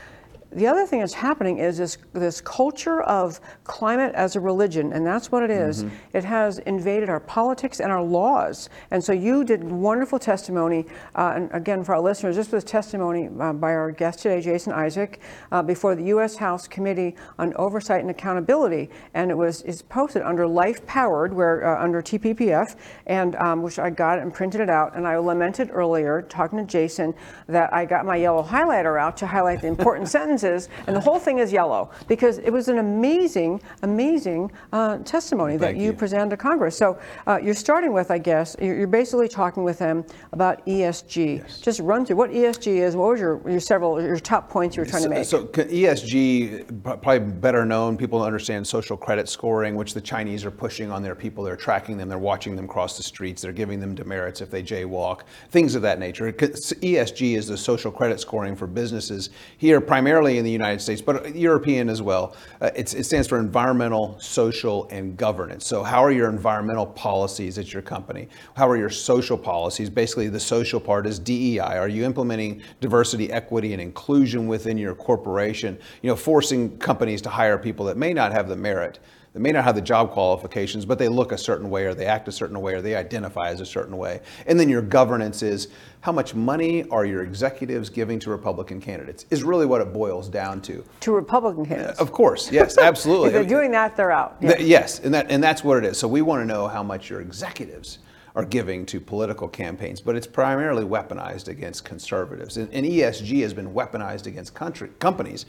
A: the other thing that's happening is this this culture of climate as a religion, and that's what it is. It has invaded our politics and our laws. And so you did wonderful testimony, uh, and again for our listeners, this was testimony uh, by our guest today, Jason Isaac, uh, before the U.S. House Committee on Oversight and Accountability, and it was is posted under Life Powered, where uh, under TPPF, and um, which I got and printed it out. And I lamented earlier, talking to Jason, that I got my yellow highlighter out to highlight the important sentences, and the whole thing is yellow because it was an amazing, amazing uh, testimony that you,
B: you.
A: presented to Congress. So uh, you're starting with, I guess, you're you're basically talking with them about ESG. Just run through what ESG is. What was your your several your top points you were trying to make?
B: So, so ESG, probably better known, people understand social credit scoring, which the Chinese are pushing on their people. They're tracking them, they're watching them cross the streets, they're giving them demerits if they jaywalk, things of that nature. ESG is the social credit scoring for businesses here, primarily in the United States, but European as well. Uh, it stands for environmental, social, and governance. So, how are your environmental policies at your company? How are your social policies? Basically, the social part is DEI. Are you implementing diversity, equity, and inclusion within your corporation? You know, forcing companies to hire people that may not have the merit, that may not have the job qualifications, but they look a certain way, or they act a certain way, or they identify as a certain way. And then your governance is how much money are your executives giving to Republican candidates? Is really what it boils down to.
A: to Republican candidates.
B: Of course, yes, absolutely.
A: if they're doing that, they're out. Yeah.
B: Yes, and that and that's what it is. So we want to know how much your executives are giving to political campaigns, but it's primarily weaponized against conservatives. And, and ESG has been weaponized against country companies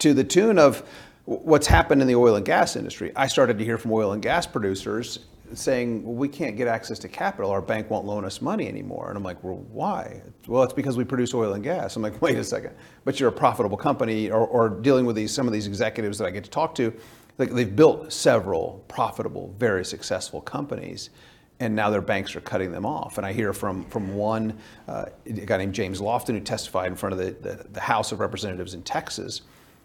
B: to the tune of what's happened in the oil and gas industry. I started to hear from oil and gas producers saying, well, we can't get access to capital. Our bank won't loan us money anymore. And I'm like, well, why? Well, it's because we produce oil and gas. I'm like, wait a second. But you're a profitable company or, or dealing with these, some of these executives that I get to talk to. Like they've built several profitable, very successful companies, and now their banks are cutting them off. And I hear from from one uh, guy named James Lofton who testified in front of the, the, the House of Representatives in Texas,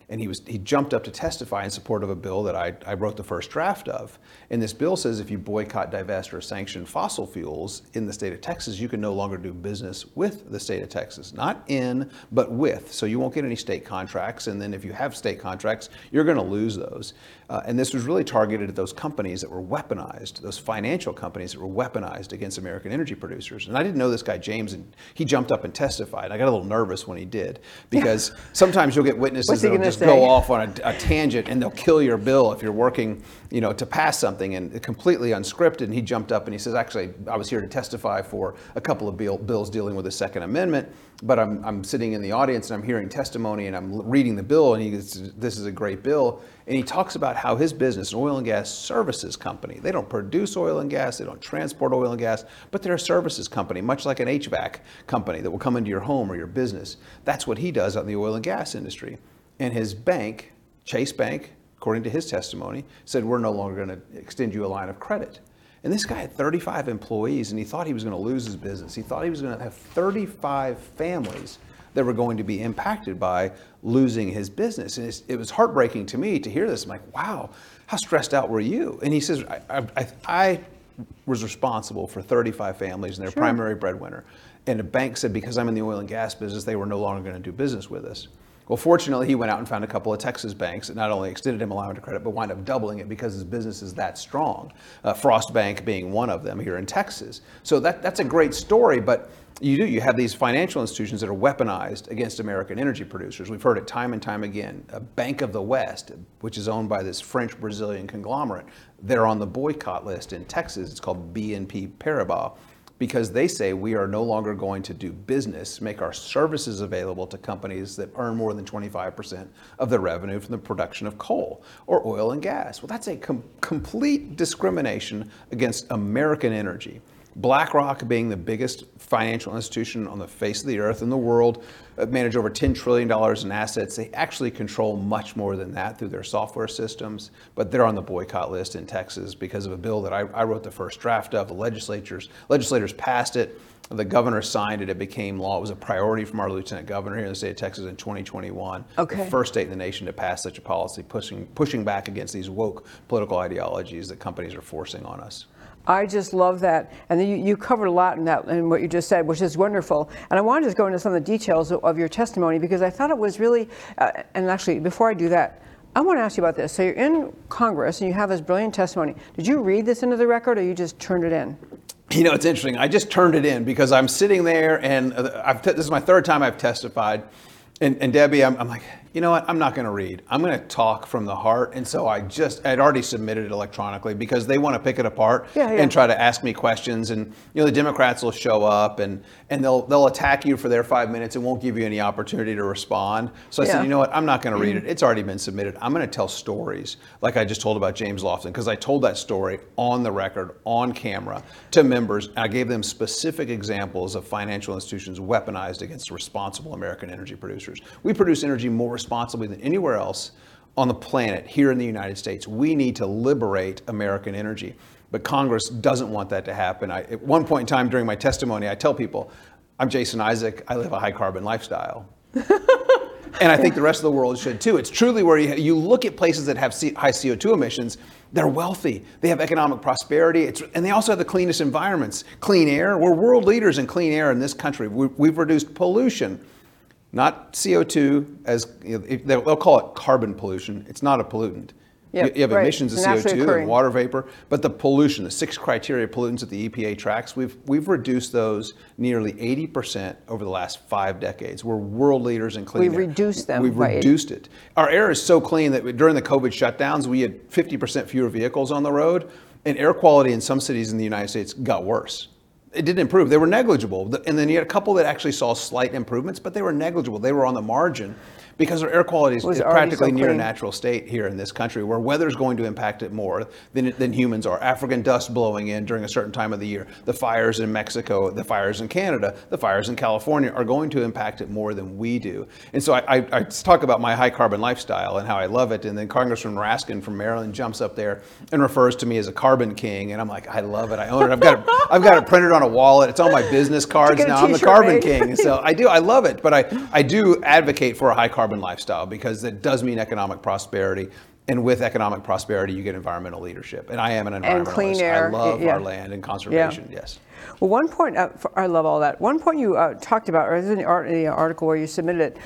B: and he was he jumped up to testify in support of a bill that I, I wrote the first draft of. And this bill says if you boycott, divest, or sanction fossil fuels in the state of Texas, you can no longer do business with the state of Texas, not in, but with. So you won't get any state contracts, and then if you have state contracts, you're going to lose those. Uh, and this was really targeted at those companies that were weaponized, those financial companies that were weaponized against American energy producers. And I didn't know this guy James, and he jumped up and testified. I got a little nervous when he did because sometimes you'll get witnesses that'll
A: gonna
B: just go off on a, a tangent and they'll kill your bill if you're working, you know, to pass something and completely unscripted. And he jumped up and he says, actually, I was here to testify for a couple of bill, bills dealing with the Second Amendment, but I'm, I'm sitting in the audience and I'm hearing testimony and I'm reading the bill and he goes, this is a great bill. And he talks about how his business, an oil and gas services company, they don't produce oil and gas, they don't transport oil and gas, but they're a services company, much like an HVAC company that will come into your home or your business. That's what he does in the oil and gas industry. And his bank, Chase Bank, according to his testimony, said, We're no longer going to extend you a line of credit. And this guy had 35 employees and he thought he was going to lose his business. He thought he was going to have 35 families that were going to be impacted by losing his business. And it was heartbreaking to me to hear this. I'm like, wow, how stressed out were you? And he says, I, I, I, I was responsible for 35 families and their primary breadwinner. And the bank said, because I'm in the oil and gas business, they were no longer going to do business with us. Well, fortunately, he went out and found a couple of Texas banks that not only extended him a line of credit, but wound up doubling it because his business is that strong. Uh, Frost Bank being one of them here in Texas. So that, that's a great story, but you do. You have these financial institutions that are weaponized against American energy producers. We've heard it time and time again. A Bank of the West, which is owned by this French Brazilian conglomerate, they're on the boycott list in Texas. It's called BNP Paribas because they say we are no longer going to do business, make our services available to companies that earn more than 25% of their revenue from the production of coal or oil and gas. Well, that's a com- complete discrimination against American energy. BlackRock, being the biggest financial institution on the face of the earth in the world, uh, manage over $10 trillion in assets. They actually control much more than that through their software systems, but they're on the boycott list in Texas because of a bill that I, I wrote the first draft of. The legislatures, legislators passed it. The governor signed it. It became law. It was a priority from our lieutenant governor here in the state of Texas in 2021.
A: Okay.
B: The first state in the nation to pass such a policy, pushing, pushing back against these woke political ideologies that companies are forcing on us.
A: I just love that. And you, you covered a lot in that in what you just said, which is wonderful. And I wanted to just go into some of the details of, of your testimony because I thought it was really, uh, and actually, before I do that, I want to ask you about this. So you're in Congress and you have this brilliant testimony. Did you read this into the record or you just turned it in?
B: You know, it's interesting. I just turned it in because I'm sitting there, and uh, I've this is my third time I've testified. And, and Debbie, I'm, I'm like, you know what? I'm not going to read. I'm going to talk from the heart. And so I just, I'd already submitted it electronically because they want to pick it apart
A: Yeah, yeah.
B: and try to ask me questions. And you know, the Democrats will show up and and they'll they'll attack you for their five minutes and won't give you any opportunity to respond. So I
A: Yeah.
B: said, you know what? I'm not going to read it. Mm. It's already been submitted. I'm going to tell stories like I just told about James Lofton because I told that story on the record, on camera to members. I gave them specific examples of financial institutions weaponized against responsible American energy producers. We produce energy more responsibly than anywhere else on the planet here in the United States. We need to liberate American energy. But Congress doesn't want that to happen. I, at one point in time during my testimony, I tell people, I'm Jason Isaac, I live a high carbon lifestyle. and I think the rest of the world should too. It's truly where you, you look at places that have C, high CO2 emissions, they're wealthy, they have economic prosperity, it's, and they also have the cleanest environments. Clean air, we're world leaders in clean air in this country. We, we've reduced pollution, not CO2, as you know, they'll call it carbon pollution. It's not a pollutant.
A: Yep,
B: you, have
A: right.
B: emissions of
A: naturally
B: CO2
A: occurring.
B: and water vapor, but the pollution, the six criteria pollutants that the EPA tracks, we've we've reduced those nearly 80% over the last five decades. We're world leaders in clean
A: We've
B: air.
A: reduced them
B: We've
A: by 80.
B: reduced it. Our air is so clean that during the COVID shutdowns, we had 50% fewer vehicles on the road, and air quality in some cities in the United States got worse. It didn't improve. They were negligible. And then you had a couple that actually saw slight improvements, but they were negligible. They were on the margin because our air quality is is practically
A: so
B: near a natural state here in this country where weather's going to impact it more than, than humans are. African dust blowing in during a certain time of the year, the fires in Mexico, the fires in Canada, the fires in California are going to impact it more than we do. And so I, I, I talk about my high carbon lifestyle and how I love it. And then Congressman Raskin from Maryland jumps up there and refers to me as a carbon king. And I'm like, I love it. I own it. I've got it, I've got it printed on a wallet. It's on my business cards now. I'm the carbon
A: made.
B: king. So I do. I love it. But I, I do advocate for a high carbon lifestyle because it does mean economic prosperity. And with economic prosperity, you get environmental leadership. And I am an environmentalist.
A: And clean air,
B: I love
A: yeah.
B: our land and conservation. Yes.
A: Well, one point, uh, I love all that. One point you uh, talked about, or the, art, the article where you submitted it,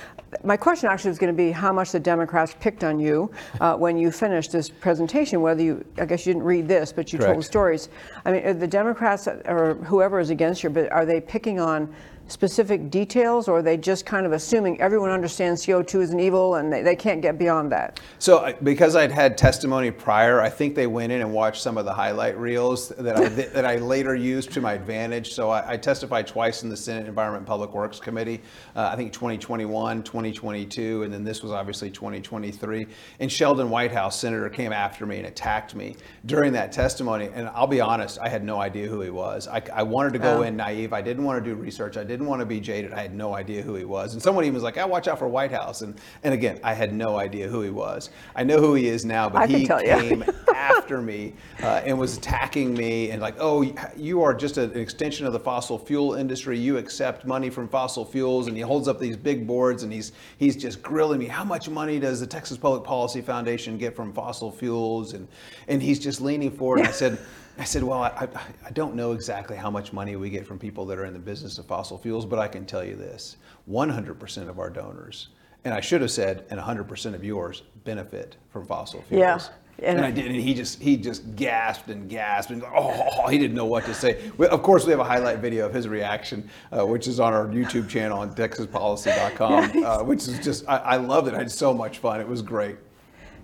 A: my question actually was going to be how much the Democrats picked on you uh, when you finished this presentation, whether you, I guess you didn't read this, but you told stories. I mean, are the Democrats or whoever is against you, but are they picking on specific details, or are they just kind of assuming everyone understands CO2 is an evil and they, they can't get beyond that?
B: So, because I'd had testimony prior, I think they went in and watched some of the highlight reels that I that I later used to my advantage. So, I, I testified twice in the Senate Environment and Public Works Committee. Uh, I think 2021, 2022, and then this was obviously 2023. And Sheldon Whitehouse, Senator, came after me and attacked me during that testimony. And I'll be honest, I had no idea who he was. I, I wanted to go
A: Oh.
B: in naive. I didn't want to do research. I didn't want to be jaded. I had no idea who he was. And someone even was like, "Oh, watch out for Whitehouse." And and again, I had no idea who he was. I know who he is now, but
A: I
B: he came after me uh, and was attacking me and like, "Oh, you are just an extension of the fossil fuel industry. You accept money from fossil fuels." And he holds up these big boards and he's he's just grilling me. How much money does the Texas Public Policy Foundation get from fossil fuels? And and he's just leaning forward. And I said. I said, well, I, I, don't know exactly how much money we get from people that are in the business of fossil fuels, but I can tell you this 100% of our donors, and I should have said, and 100% of yours benefit from fossil fuels.
A: Yeah.
B: And,
A: And-
B: I did, and he just he just gasped and gasped and oh he didn't know what to say. We, of course, we have a highlight video of his reaction, uh, which is on our YouTube channel on TexasPolicy.com, uh, which is just I, I loved it. I had so much fun. It was great.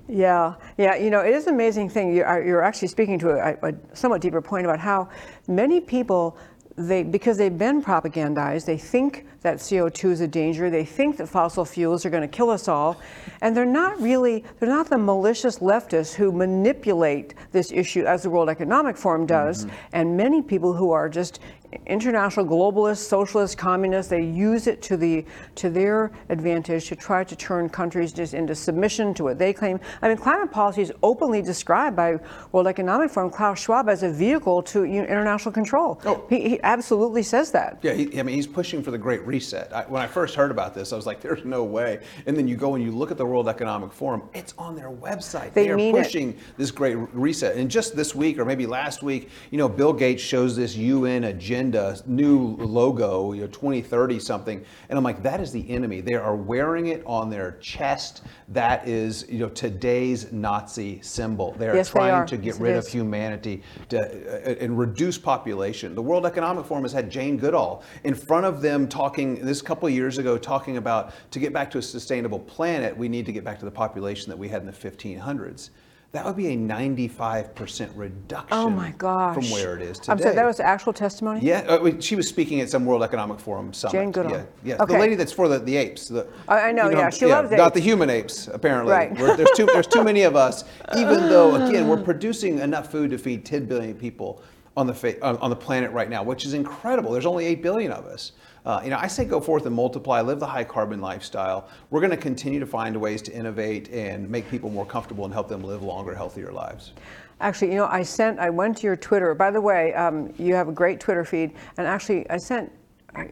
A: Yeah, yeah. You know, it is an amazing thing. You're, uh, you're actually speaking to a, a somewhat deeper point about how many people, they because they've been propagandized, they think that CO2 is a danger. They think that fossil fuels are going to kill us all, and they're not really. They're not the malicious leftists who manipulate this issue as the World Economic Forum does, mm-hmm. and many people who are just international globalists, socialists, communists. They use it to the to their advantage to try to turn countries just into submission to what they claim. I mean, climate policy is openly described by World Economic Forum Klaus Schwab as a vehicle to you know, international control.
B: Oh.
A: He, he absolutely says that.
B: Yeah, he, I mean, he's pushing for the Great Reset. I, when I first heard about this, I was like, "There's no way." And then you go and you look at the World Economic Forum; it's on their website.
A: They
B: are
A: mean it.
B: pushing this Great Reset. And just this week, or maybe last week, you know, Bill Gates shows this UN agenda, new logo, you know, 2030 something, and I'm like, "That is the enemy. They are wearing it on their chest. That is, you know, today's Nazi symbol. They are
A: Yes, they
B: trying
A: are.
B: to get
A: Yes,
B: rid of humanity to, uh, and reduce population. The World Economic Forum has had Jane Goodall in front of them talking this couple of years ago, talking about to get back to a sustainable planet, we need to get back to the population that we had in the 1500s. That would be a 95% reduction
A: Oh my gosh.
B: from where it is today.
A: I'm sorry, that was actual testimony?
B: yeah, uh, she was speaking at some World Economic Forum summit.
A: Jane Goodall.
B: Yeah, yeah.
A: Okay.
B: the lady that's for the, the apes. The,
A: I- I know, yeah, she loves
B: Not
A: apes.
B: the human apes, apparently.
A: Right.
B: We're- there's too there's too many of us. Even though, again, we're producing enough food to feed 10 billion people on the fa- on on the planet right now, which is incredible. There's only 8 billion of us. Uh, you know, I say go forth and multiply, live the high carbon lifestyle. We're going to continue to find ways to innovate and make people more comfortable and help them live longer, healthier lives.
A: Actually, you know, I sent, I went to your Twitter. By the way, um, you have a great Twitter feed. And actually, I sent,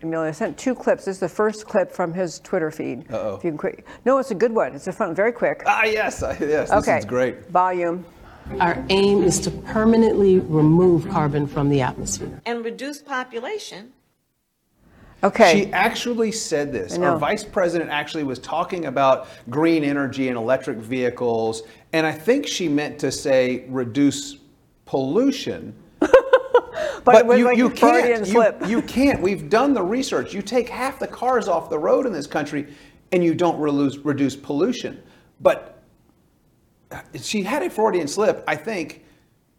A: Amelia, I sent two clips. This is the first clip from his Twitter feed.
B: Uh-oh.
A: If you can quick. No, it's a good one. It's a fun, very quick.
B: Ah, yes, I- yes, this
A: okay.
B: is great.
A: Volume.
C: Our aim is to permanently remove carbon from the atmosphere.
D: and reduce population.
A: Okay.
B: She actually said this. Our vice president actually was talking about green energy and electric vehicles, and I think she meant to say reduce pollution.
A: but, it was like Freudian
B: can't. You, you can't. We've done the research. You take half the cars off the road in this country, and you don't reduce, reduce pollution. But she had a Freudian slip, I think.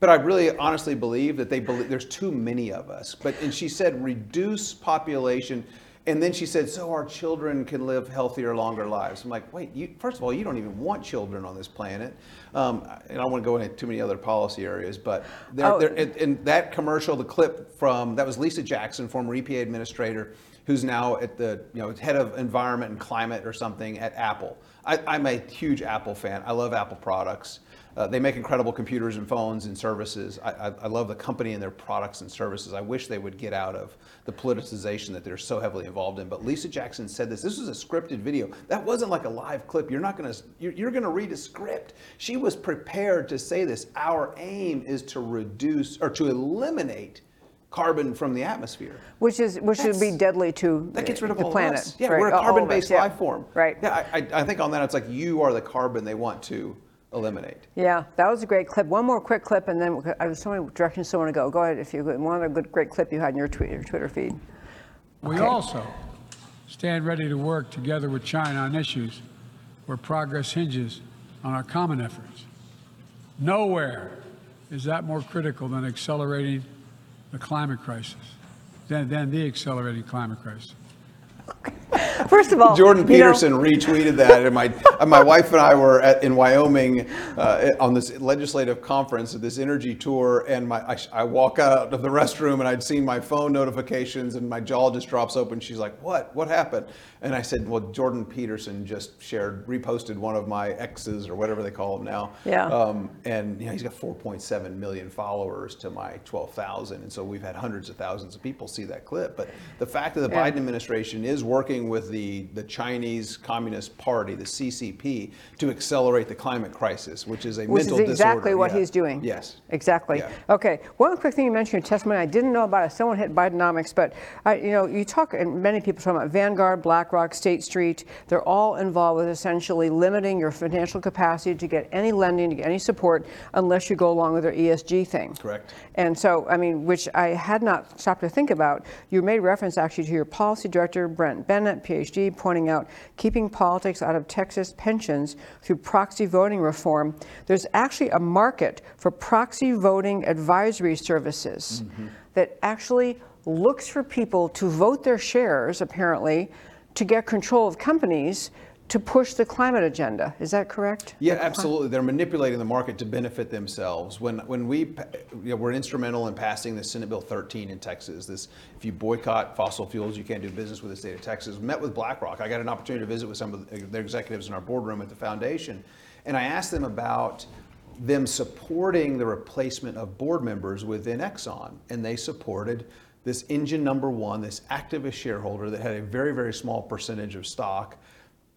B: But I really honestly believe that they believe there's too many of us. But and she said reduce population, and then she said so our children can live healthier, longer lives. I'm like, wait, you, first of all, you don't even want children on this planet. Um, and I don't want to go into too many other policy areas, but there,
A: Oh.
B: there, in, in that commercial, the clip from that was Lisa Jackson, former EPA administrator, who's now at the you know head of environment and climate or something at Apple. I, I'm a huge Apple fan. I love Apple products. Uh, they make incredible computers and phones and services. I, I, I love the company and their products and services. I wish they would get out of the politicization that they're so heavily involved in. But Lisa Jackson said this. This was a scripted video. That wasn't like a live clip. You're not going to. You're, you're going to read a script. She was prepared to say this. Our aim is to reduce or to eliminate carbon from the atmosphere.
A: which is which would be deadly to
B: That gets rid of
A: the
B: all
A: planet.
B: of us. Yeah,
A: Right,
B: we're a carbon-based
A: yeah.
B: life form.
A: Right.
B: Yeah, I, I think on that it's like you are the carbon they want to eliminate.
A: Yeah, that was a great clip. One more quick clip, and then I was somebody directing someone to go. Go ahead if you want a good great clip you had in your tweet, your Twitter feed.
E: We
A: Okay.
E: also stand ready to work together with China on issues where progress hinges on our common efforts. Nowhere is that more critical than accelerating the climate crisis, than, than the accelerating climate crisis.
A: First of all,
B: Jordan
A: you know-
B: Peterson retweeted that, and my uh, my wife and I were at, in Wyoming uh, on this legislative conference this energy tour, and my I, I walk out of the restroom and I'd seen my phone notifications, and my jaw just drops open. She's like, "What? What happened?" And I said, "Well, Jordan Peterson just shared, reposted one of my exes or whatever they call them now.
A: Yeah.
B: Um, and you know, he's got 4.7 million followers to my 12,000, and so we've had hundreds of thousands of people see that clip. But the fact that the
A: Yeah.
B: Biden administration is working with the the Chinese Communist Party, the CCP, to accelerate the climate crisis, which is a
A: Which
B: mental
A: is exactly
B: disorder.
A: what
B: Yeah.
A: he's doing.
B: Yes.
A: Exactly.
B: Yeah.
A: Okay. One quick thing you mentioned in your testimony, I didn't know about it. Someone hit Bidenomics, but I, you know, you talk, and many people talk about Vanguard, BlackRock, State Street. They're all involved with essentially limiting your financial capacity to get any lending, to get any support, unless you go along with their ESG thing.
B: Correct.
A: And so, I mean, which I had not stopped to think about. You made reference actually to your policy director, Brent Bennett, PhD, pointing out keeping politics out of Texas pensions through proxy voting reform. There's actually a market for proxy voting advisory services mm-hmm. that actually looks for people to vote their shares, apparently, to get control of companies to push the climate agenda. Is that correct?
B: Yeah, absolutely. They're manipulating the market to benefit themselves. When when we you know, were instrumental in passing the Senate Bill 13 in Texas, this if you boycott fossil fuels, you can't do business with the state of Texas. Met with BlackRock. I got an opportunity to visit with some of their executives in our boardroom at the foundation, and I asked them about them supporting the replacement of board members within Exxon, and they supported this engine number one, this activist shareholder that had a very very small percentage of stock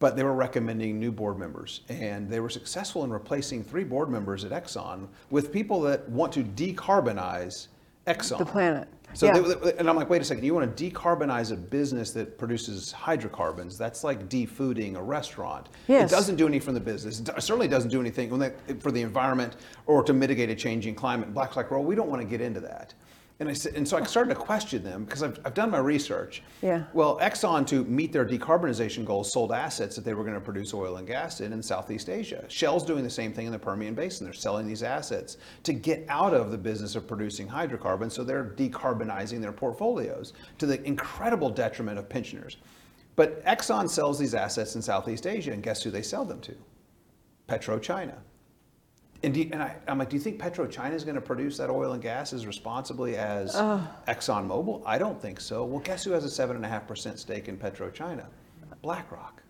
B: but they were recommending new board members. And they were successful in replacing three board members at Exxon with people that want to decarbonize Exxon.
A: The planet.
B: So,
A: Yeah.
B: they- and I'm like, wait a second, you want to decarbonize a business that produces hydrocarbons? That's like defooding a restaurant.
A: Yes.
B: It doesn't do anything for the business. It certainly doesn't do anything for the environment or to mitigate a changing climate. Black's like, well, we don't want to get into that. And, I said, and so I started to question them because I've, I've done my research.
A: Yeah.
B: Well, Exxon, to meet their decarbonization goals, sold assets that they were going to produce oil and gas in in Southeast Asia. Shell's doing the same thing in the Permian Basin. They're selling these assets to get out of the business of producing hydrocarbons, so they're decarbonizing their portfolios to the incredible detriment of pensioners. But Exxon sells these assets in Southeast Asia, and guess who they sell them to? PetroChina. And, do you, and I, I'm like, do you think PetroChina is going to produce that oil and gas as responsibly as ExxonMobil? I don't think so. Well, guess who has a seven and a half percent stake in PetroChina? BlackRock.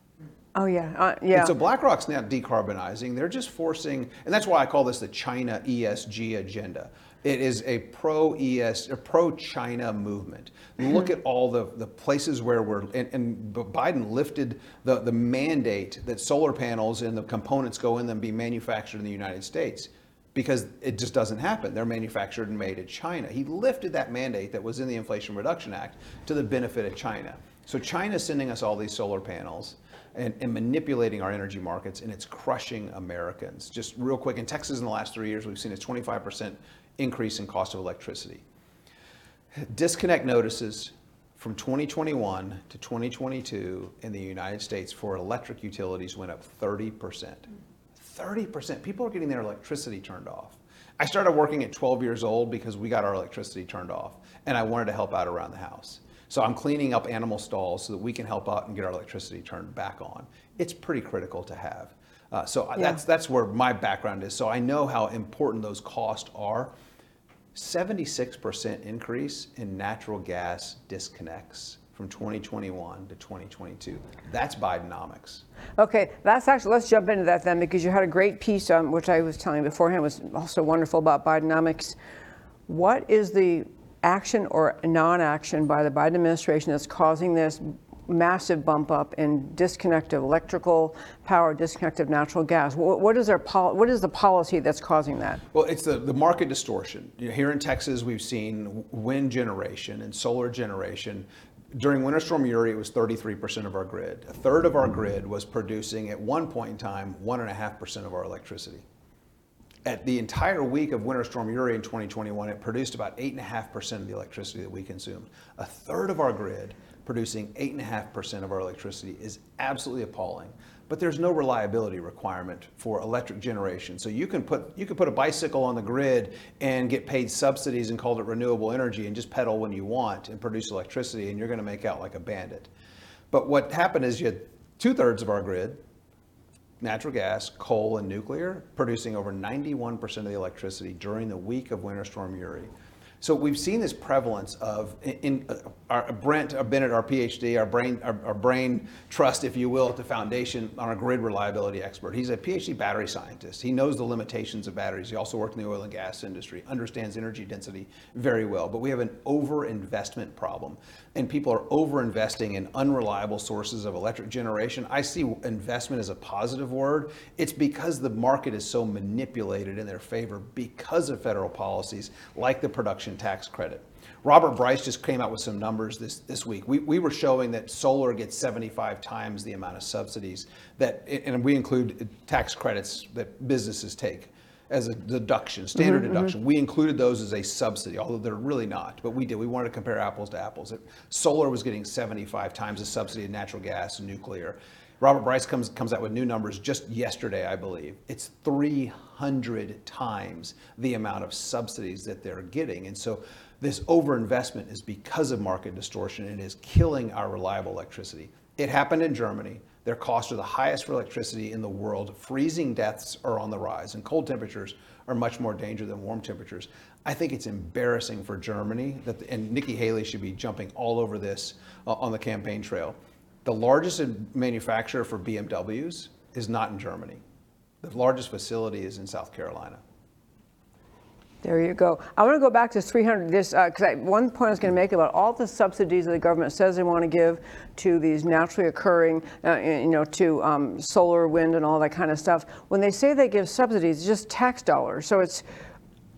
A: Oh, yeah. Uh, yeah.
B: And so BlackRock's not decarbonizing. They're just forcing, and that's why I call this the China ESG agenda. It is a pro ES, a pro China movement. Look at all the, the places where we're, and, and Biden lifted the, the mandate that solar panels and the components go in them be manufactured in the United States because it just doesn't happen. They're manufactured and made in China. He lifted that mandate that was in the Inflation Reduction Act to the benefit of China. So China's sending us all these solar panels and, and manipulating our energy markets, and it's crushing Americans. Just real quick, in Texas in the last three years, we've seen a 25% increase in cost of electricity. Disconnect notices from 2021 to 2022 in the United States for electric utilities went up 30%. 30%. People are getting their electricity turned off. I started working at 12 years old because we got our electricity turned off and I wanted to help out around the house. So I'm cleaning up animal stalls so that we can help out and get our electricity turned back on. It's pretty critical to have. Uh, so I- that's that's where my background is. So I know how important those costs are. 76% increase in natural gas disconnects from 2021 to 2022. That's Bidenomics.
A: Okay, that's actually, let's jump into that then, because you had a great piece, um, which I was telling beforehand was also wonderful about Bidenomics. What is the action or non-action by the Biden administration that's causing this massive bump up in disconnect of electrical power, disconnect of natural gas? What, what is our pol- what is the policy that's causing that?
B: Well, it's the, the market distortion. You know, here in Texas, we've seen wind generation and solar generation. During Winter Storm Uri, it was 33% of our grid. A third of our grid was producing, at one point in time, 1.5% of our electricity. At the entire week of Winter Storm Uri in 2021, it produced about 8.5% of the electricity that we consumed. A third of our grid producing 8.5% of our electricity is absolutely appalling. But there's no reliability requirement for electric generation. So you can put you can put a bicycle on the grid and get paid subsidies and call it renewable energy and just pedal when you want and produce electricity and you're going to make out like a bandit. But what happened is you had two thirds of our grid, natural gas, coal, and nuclear, producing over 91% of the electricity during the week of Winter Storm Uri. So we've seen this prevalence of in, uh, our Brent uh, Bennett, our PhD, our brain, our, our brain trust, if you will, at the foundation, on a grid reliability expert. He's a PhD battery scientist. He knows the limitations of batteries. He also worked in the oil and gas industry, understands energy density very well. But we have an over-investment problem, and people are over-investing in unreliable sources of electric generation. I see investment as a positive word. It's because the market is so manipulated in their favor because of federal policies like the production tax credit. Robert Bryce just came out with some numbers this, this week. We, we were showing that solar gets 75 times the amount of subsidies that, and we include tax credits that businesses take as a deduction, mm-hmm, standard mm-hmm. deduction. We included those as a subsidy, although they're really not. But we did. We wanted to compare apples to apples. Solar was getting 75 times the subsidy of natural gas and nuclear. Robert Bryce comes, comes out with new numbers just yesterday, I believe. It's 300 times the amount of subsidies that they're getting. And so this overinvestment is because of market distortion and is killing our reliable electricity. It happened in Germany. Their costs are the highest for electricity in the world. Freezing deaths are on the rise, and cold temperatures are much more dangerous than warm temperatures. I think it's embarrassing for Germany that, and Nikki Haley should be jumping all over this uh, on the campaign trail. The largest manufacturer for BMWs is not in Germany. The largest facility is in South Carolina.
A: There you go. I want to go back to 300. This because uh, one point I was going to make about all the subsidies that the government says they want to give to these naturally occurring, uh, you know, to um, solar, wind, and all that kind of stuff. When they say they give subsidies, it's just tax dollars. So it's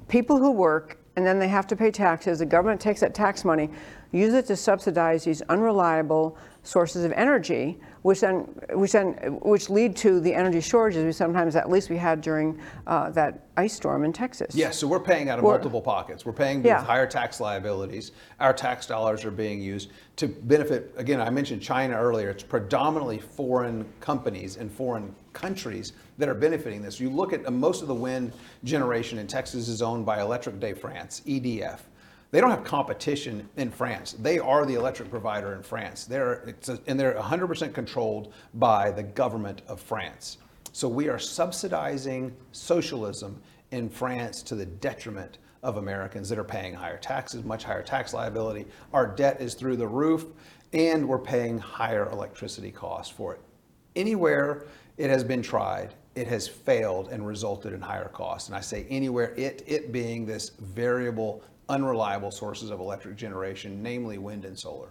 A: people who work and then they have to pay taxes. The government takes that tax money, use it to subsidize these unreliable sources of energy, which then, which then, which lead to the energy shortages we sometimes, at least we had during uh, that ice storm in Texas.
B: Yes, so we're paying out of
A: We're-
B: multiple pockets. We're paying
A: Yeah.
B: with higher tax liabilities. Our tax dollars are being used to benefit, again, I mentioned China earlier. It's predominantly foreign companies and foreign countries that are benefiting this. You look at uh, most of the wind generation in Texas is owned by Electric de France, EDF. They don't have competition in France. They are the electric provider in France. They're, a, and they're 100% controlled by the government of France. So we are subsidizing socialism in France to the detriment of Americans that are paying higher taxes, much higher tax liability. Our debt is through the roof, and we're paying higher electricity costs for it. Anywhere it has been tried, it has failed and resulted in higher costs. And I say anywhere, it, it being this variable, unreliable sources of electric generation, namely wind and solar.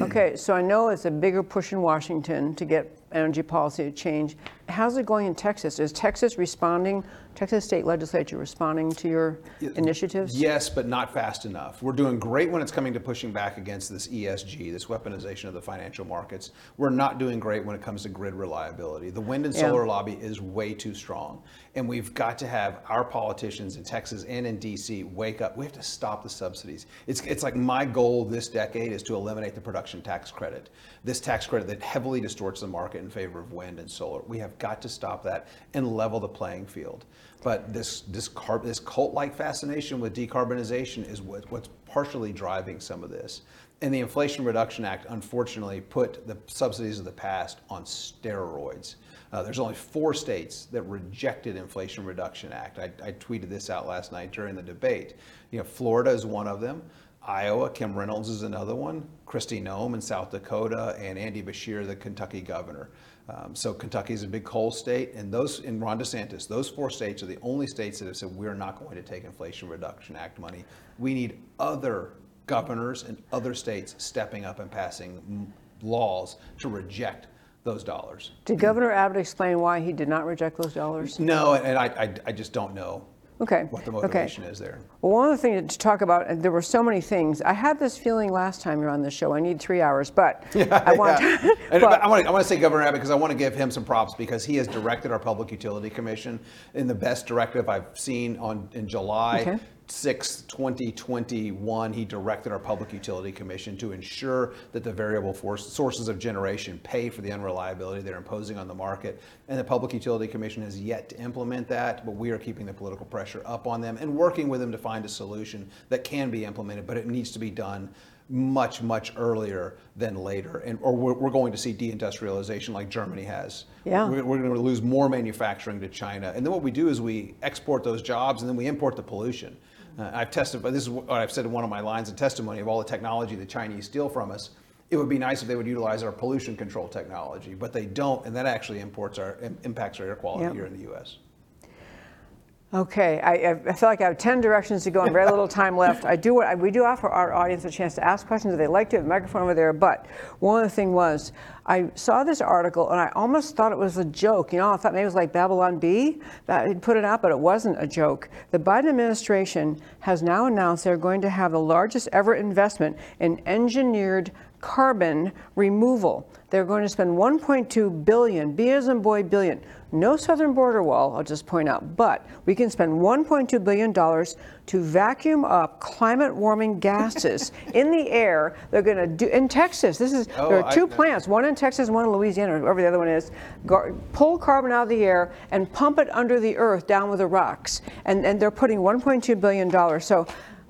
A: Okay, so I know it's a bigger push in Washington to get energy policy to change. How's it going in Texas? Is Texas responding, Texas state legislature responding to your initiatives?
B: Yes, but not fast enough. We're doing great when it's coming to pushing back against this ESG, this weaponization of the financial markets. We're not doing great when it comes to grid reliability. The wind and
A: Yeah.
B: solar lobby is way too strong. And we've got to have our politicians in Texas and in DC wake up. We have to stop the subsidies. It's, it's like my goal this decade is to eliminate the production tax credit. This tax credit that heavily distorts the market in favor of wind and solar. We have got to stop that and level the playing field. But this this carb, this cult-like fascination with decarbonization is what, what's partially driving some of this. And the Inflation Reduction Act, unfortunately, put the subsidies of the past on steroids. Uh, there's only four states that rejected Inflation Reduction Act. I, I tweeted this out last night during the debate. You know, Florida is one of them. Iowa, Kim Reynolds is another one. Kristi Noem in South Dakota, and Andy Beshear, the Kentucky governor. Um, so Kentucky is a big coal state, and those in Ron DeSantis, those four states are the only states that have said we're not going to take Inflation Reduction Act money. We need other governors and other states stepping up and passing laws to reject those dollars.
A: Did Governor Abbott explain why he did not reject those dollars?
B: No, and I, I, I just don't know
A: Okay.
B: what the
A: okay.
B: motivation is there.
A: Well, one of the things to talk about, and there were so many things. I had this feeling last time you're on the show. I need three hours, but I want.
B: Yeah. And
A: but-
B: I want to I want to say Governor Abbott because I want to give him some props because he has directed our Public Utility Commission in the best directive I've seen on in July.
A: Okay.
B: 6, 2021, he directed our Public Utility Commission to ensure that the variable force, sources of generation pay for the unreliability they're imposing on the market. And the Public Utility Commission has yet to implement that, but we are keeping the political pressure up on them and working with them to find a solution that can be implemented, but it needs to be done much, much earlier than later. And, or we're, we're going to see deindustrialization like Germany has.
A: Yeah.
B: We're, we're going to lose more manufacturing to China. And then what we do is we export those jobs and then we import the pollution. Uh, I've testified, this is what I've said in one of my lines of testimony of all the technology the Chinese steal from us. It would be nice if they would utilize our pollution control technology, but they don't, and that actually imports our, impacts our air quality
A: Yep.
B: here in the U.S.
A: Okay, I, I feel like I have 10 directions to go and very little time left. I do, we do offer our audience a chance to ask questions if they'd like to, have a microphone over there, but one other thing was, I saw this article and I almost thought it was a joke, you know, I thought maybe it was like Babylon Bee, that he'd put it out, but it wasn't a joke. The Biden administration has now announced they're going to have the largest ever investment in engineered carbon removal. They're going to spend 1.2 billion, B as in boy billion. No southern border wall, I'll just point out, but we can spend 1.2 billion dollars to vacuum up climate warming gases in the air. They're going to do in Texas. This is
B: Oh,
A: there are
B: I-
A: two plants, one in Texas, one in Louisiana, or wherever the other one is. Gar- pull carbon out of the air and pump it under the earth down with the rocks. And and they're putting 1.2 billion dollars. So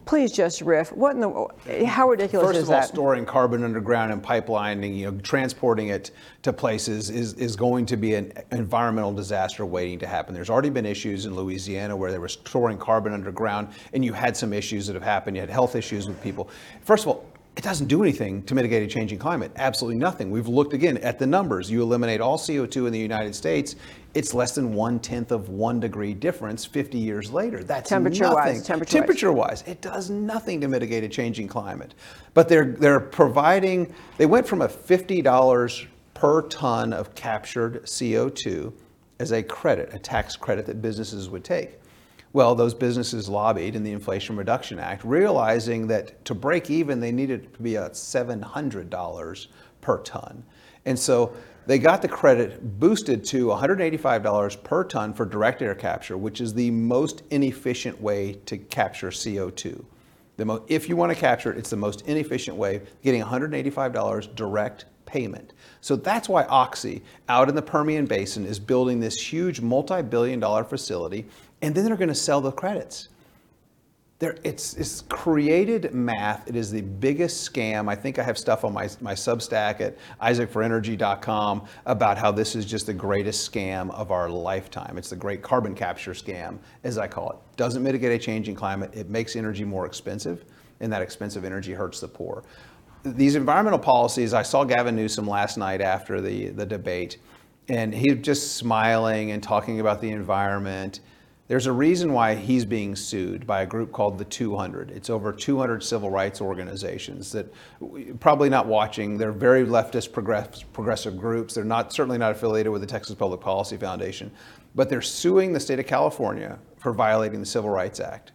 A: please just riff. What in the how ridiculous
B: First
A: is
B: of all,
A: that?
B: storing carbon underground and pipelining, you know, transporting it to places is, is going to be an environmental disaster waiting to happen. There's already been issues in Louisiana where they were storing carbon underground, and you had some issues that have happened. You had health issues with people. First of all, it doesn't do anything to mitigate a changing climate. Absolutely nothing. We've looked again at the numbers. You eliminate all CO2 in the United States, it's less than one tenth of one degree difference 50 years later. That's
A: Temperature-wise,
B: nothing.
A: temperature-wise.
B: Temperature wise, it does nothing to mitigate a changing climate. But they're they're providing. They went from a fifty dollars per ton of captured CO2 as a credit, a tax credit that businesses would take. Well, those businesses lobbied in the Inflation Reduction Act, realizing that to break even, they needed to be at $700 per ton. And so they got the credit boosted to $185 per ton for direct air capture, which is the most inefficient way to capture CO2. The mo- if you want to capture it, it's the most inefficient way, getting $185 direct payment. So that's why Oxy out in the Permian Basin is building this huge multi billion dollar facility, and then they're going to sell the credits. There, it's, it's created math. It is the biggest scam. I think I have stuff on my, my Substack at isaacforenergy.com about how this is just the greatest scam of our lifetime. It's the great carbon capture scam, as I call it. Doesn't mitigate a changing climate. It makes energy more expensive, and that expensive energy hurts the poor. These environmental policies, I saw Gavin Newsom last night after the, the debate, and he was just smiling and talking about the environment. There's a reason why he's being sued by a group called the 200. It's over 200 civil rights organizations that probably not watching. They're very leftist progress, progressive groups. They're not certainly not affiliated with the Texas Public Policy Foundation, but they're suing the state of California for violating the Civil Rights Act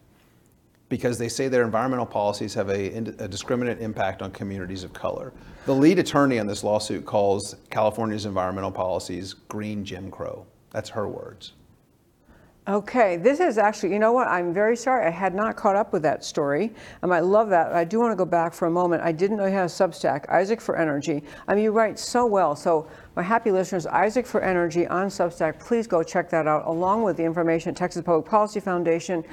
B: because they say their environmental policies have a, a discriminate impact on communities of color. The lead attorney on this lawsuit calls California's environmental policies green Jim Crow. That's her words.
A: Okay, this is actually, you know what? I'm very sorry. I had not caught up with that story. Um, I love that. I do want to go back for a moment. I didn't know you had a Substack, Isaac for Energy. I mean, you write so well. So, my happy listeners, Isaac for Energy on Substack, please go check that out, along with the information at Texas Public Policy Foundation.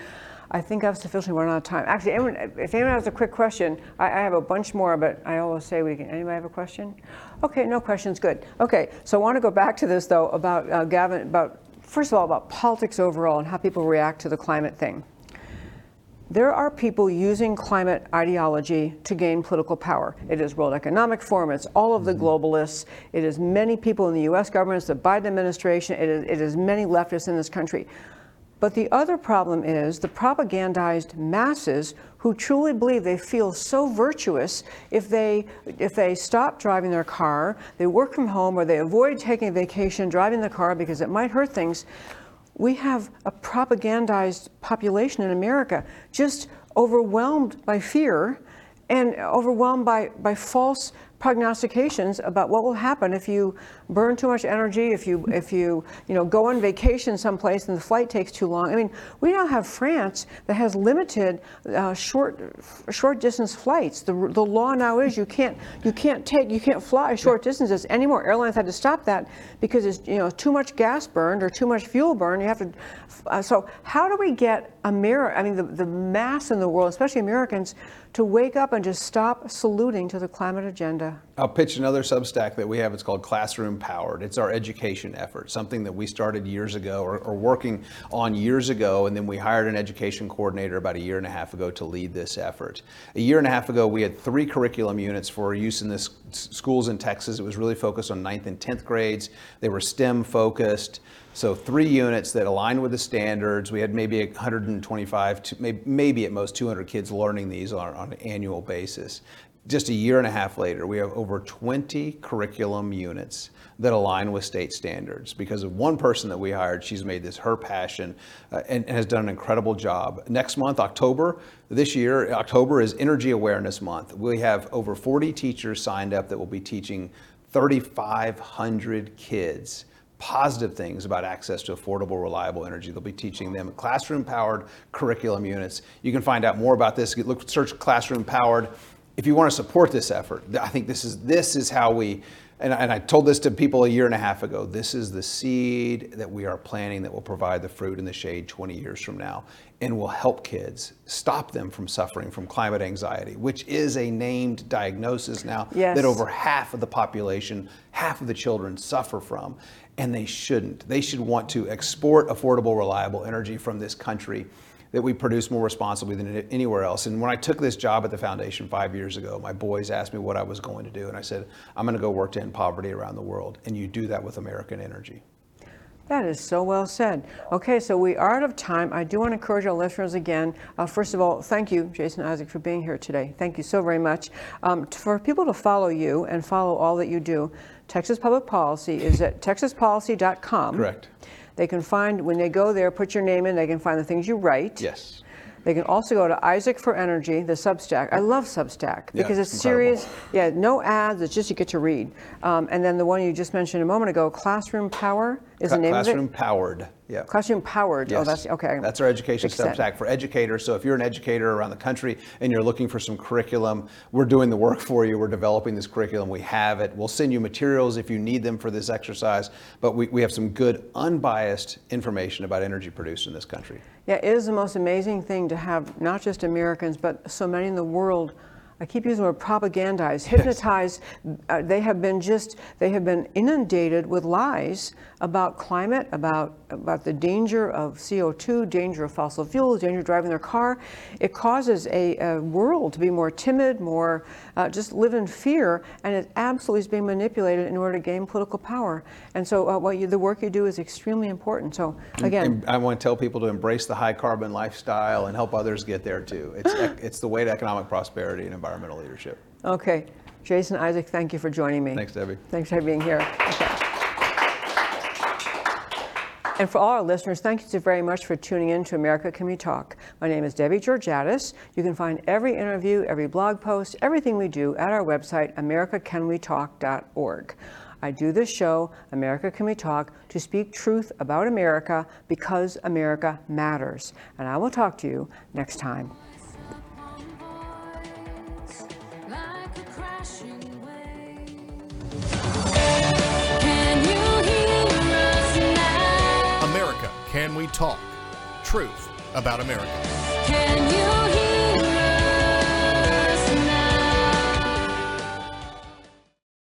A: I think I've sufficiently run out of time. Actually, anyone, if anyone has a quick question, I, I have a bunch more, but I always say we can. Anybody have a question? Okay, no questions. Good. Okay, so I want to go back to this though about uh, Gavin, about first of all about politics overall and how people react to the climate thing. There are people using climate ideology to gain political power. It is World Economic Forum, it's all of the mm-hmm. globalists, it is many people in the US government, it's the Biden administration, it is, it is many leftists in this country. But the other problem is the propagandized masses who truly believe they feel so virtuous if they if they stop driving their car, they work from home or they avoid taking a vacation driving the car because it might hurt things. We have a propagandized population in America just overwhelmed by fear and overwhelmed by, by false prognostications about what will happen if you burn too much energy, if you if you you know go on vacation someplace and the flight takes too long. I mean, we now have France that has limited uh, short short distance flights. The the law now is you can't you can't take you can't fly short distances anymore. Airlines had to stop that because it's you know too much gas burned or too much fuel burned. You have to. Uh, so how do we get America? I mean, the the mass in the world, especially Americans, to wake up and just stop saluting to the climate agenda?
B: I'll pitch another Substack that we have. It's called Classroom Powered. It's our education effort, something that we started years ago or, or, working on years ago. And then we hired an education coordinator about a year and a half ago to lead this effort. A year and a half ago, we had three curriculum units for use in the schools in Texas. It was really focused on ninth and 10th grades. They were STEM focused. So three units that aligned with the standards. We had maybe 125, to maybe, maybe at most 200 kids learning these on, on an annual basis just a year and a half later, we have over 20 curriculum units that align with state standards. Because of one person that we hired, she's made this her passion uh, and, and, has done an incredible job. Next month, October, this year, October is Energy Awareness Month. We have over 40 teachers signed up that will be teaching 3,500 kids positive things about access to affordable, reliable energy. They'll be teaching them classroom powered curriculum units. You can find out more about this. Look, search classroom powered if you want to support this effort, I think this is this is how we. And, and I told this to people a year and a half ago. This is the seed that we are planting that will provide the fruit in the shade 20 years from now and will help kids stop them from suffering from climate anxiety, which is a named diagnosis now
A: yes.
B: that over half of the population, half of the children suffer from. And they shouldn't. They should want to export affordable, reliable energy from this country that we produce more responsibly than anywhere else. And when I took this job at the foundation five years ago, my boys asked me what I was going to do. And I said, I'm going to go work to end poverty around the world. And you do that with American energy.
A: That is so well said. Okay, so we are out of time. I do want to encourage our listeners again. Uh, first of all, thank you, Jason Isaac, for being here today. Thank you so very much. Um, for people to follow you and follow all that you do, Texas Public Policy is at texaspolicy.com.
B: Correct.
A: They can find, when they go there, put your name in, they can find the things you write.
B: Yes.
A: They can also go to Isaac for Energy, the Substack. I love Substack because it's, it's serious. Yeah, no ads. It's just you get to read. Um, and then the one you just mentioned a moment ago, Classroom Power is
B: Ca-
A: the name
B: of it.
A: Classroom
B: Powered. Yeah.
A: Classroom powered.
B: Yes.
A: Oh, that's okay.
B: That's our education substack for educators. So if you're an educator around the country and you're looking for some curriculum, we're doing the work for you. We're developing this curriculum. We have it. We'll send you materials if you need them for this exercise. But we, we have some good, unbiased information about energy produced in this country.
A: Yeah, it is the most amazing thing to have not just Americans, but so many in the world I keep using the word propagandized, hypnotized. Uh, they have been just, they have been inundated with lies about climate, about, about the danger of CO2, danger of fossil fuels, danger of driving their car. It causes a, a world to be more timid, more uh, just live in fear, and it absolutely is being manipulated in order to gain political power. And so uh, what you, the work you do is extremely important. So again.
B: And I want to tell people to embrace the high carbon lifestyle and help others get there too. It's, it's the way to economic prosperity and environmental leadership.
A: Okay. Jason Isaac, thank you for joining me.
B: Thanks, Debbie.
A: Thanks for being here. Okay. And for all our listeners, thank you so very much for tuning in to America Can We Talk. My name is Debbie Georgatos. You can find every interview, every blog post, everything we do at our website, americacanwetalk.org. I do this show, America Can We Talk, to speak truth about America because America matters. And I will talk to you next time.
F: Can We Talk? Truth about America.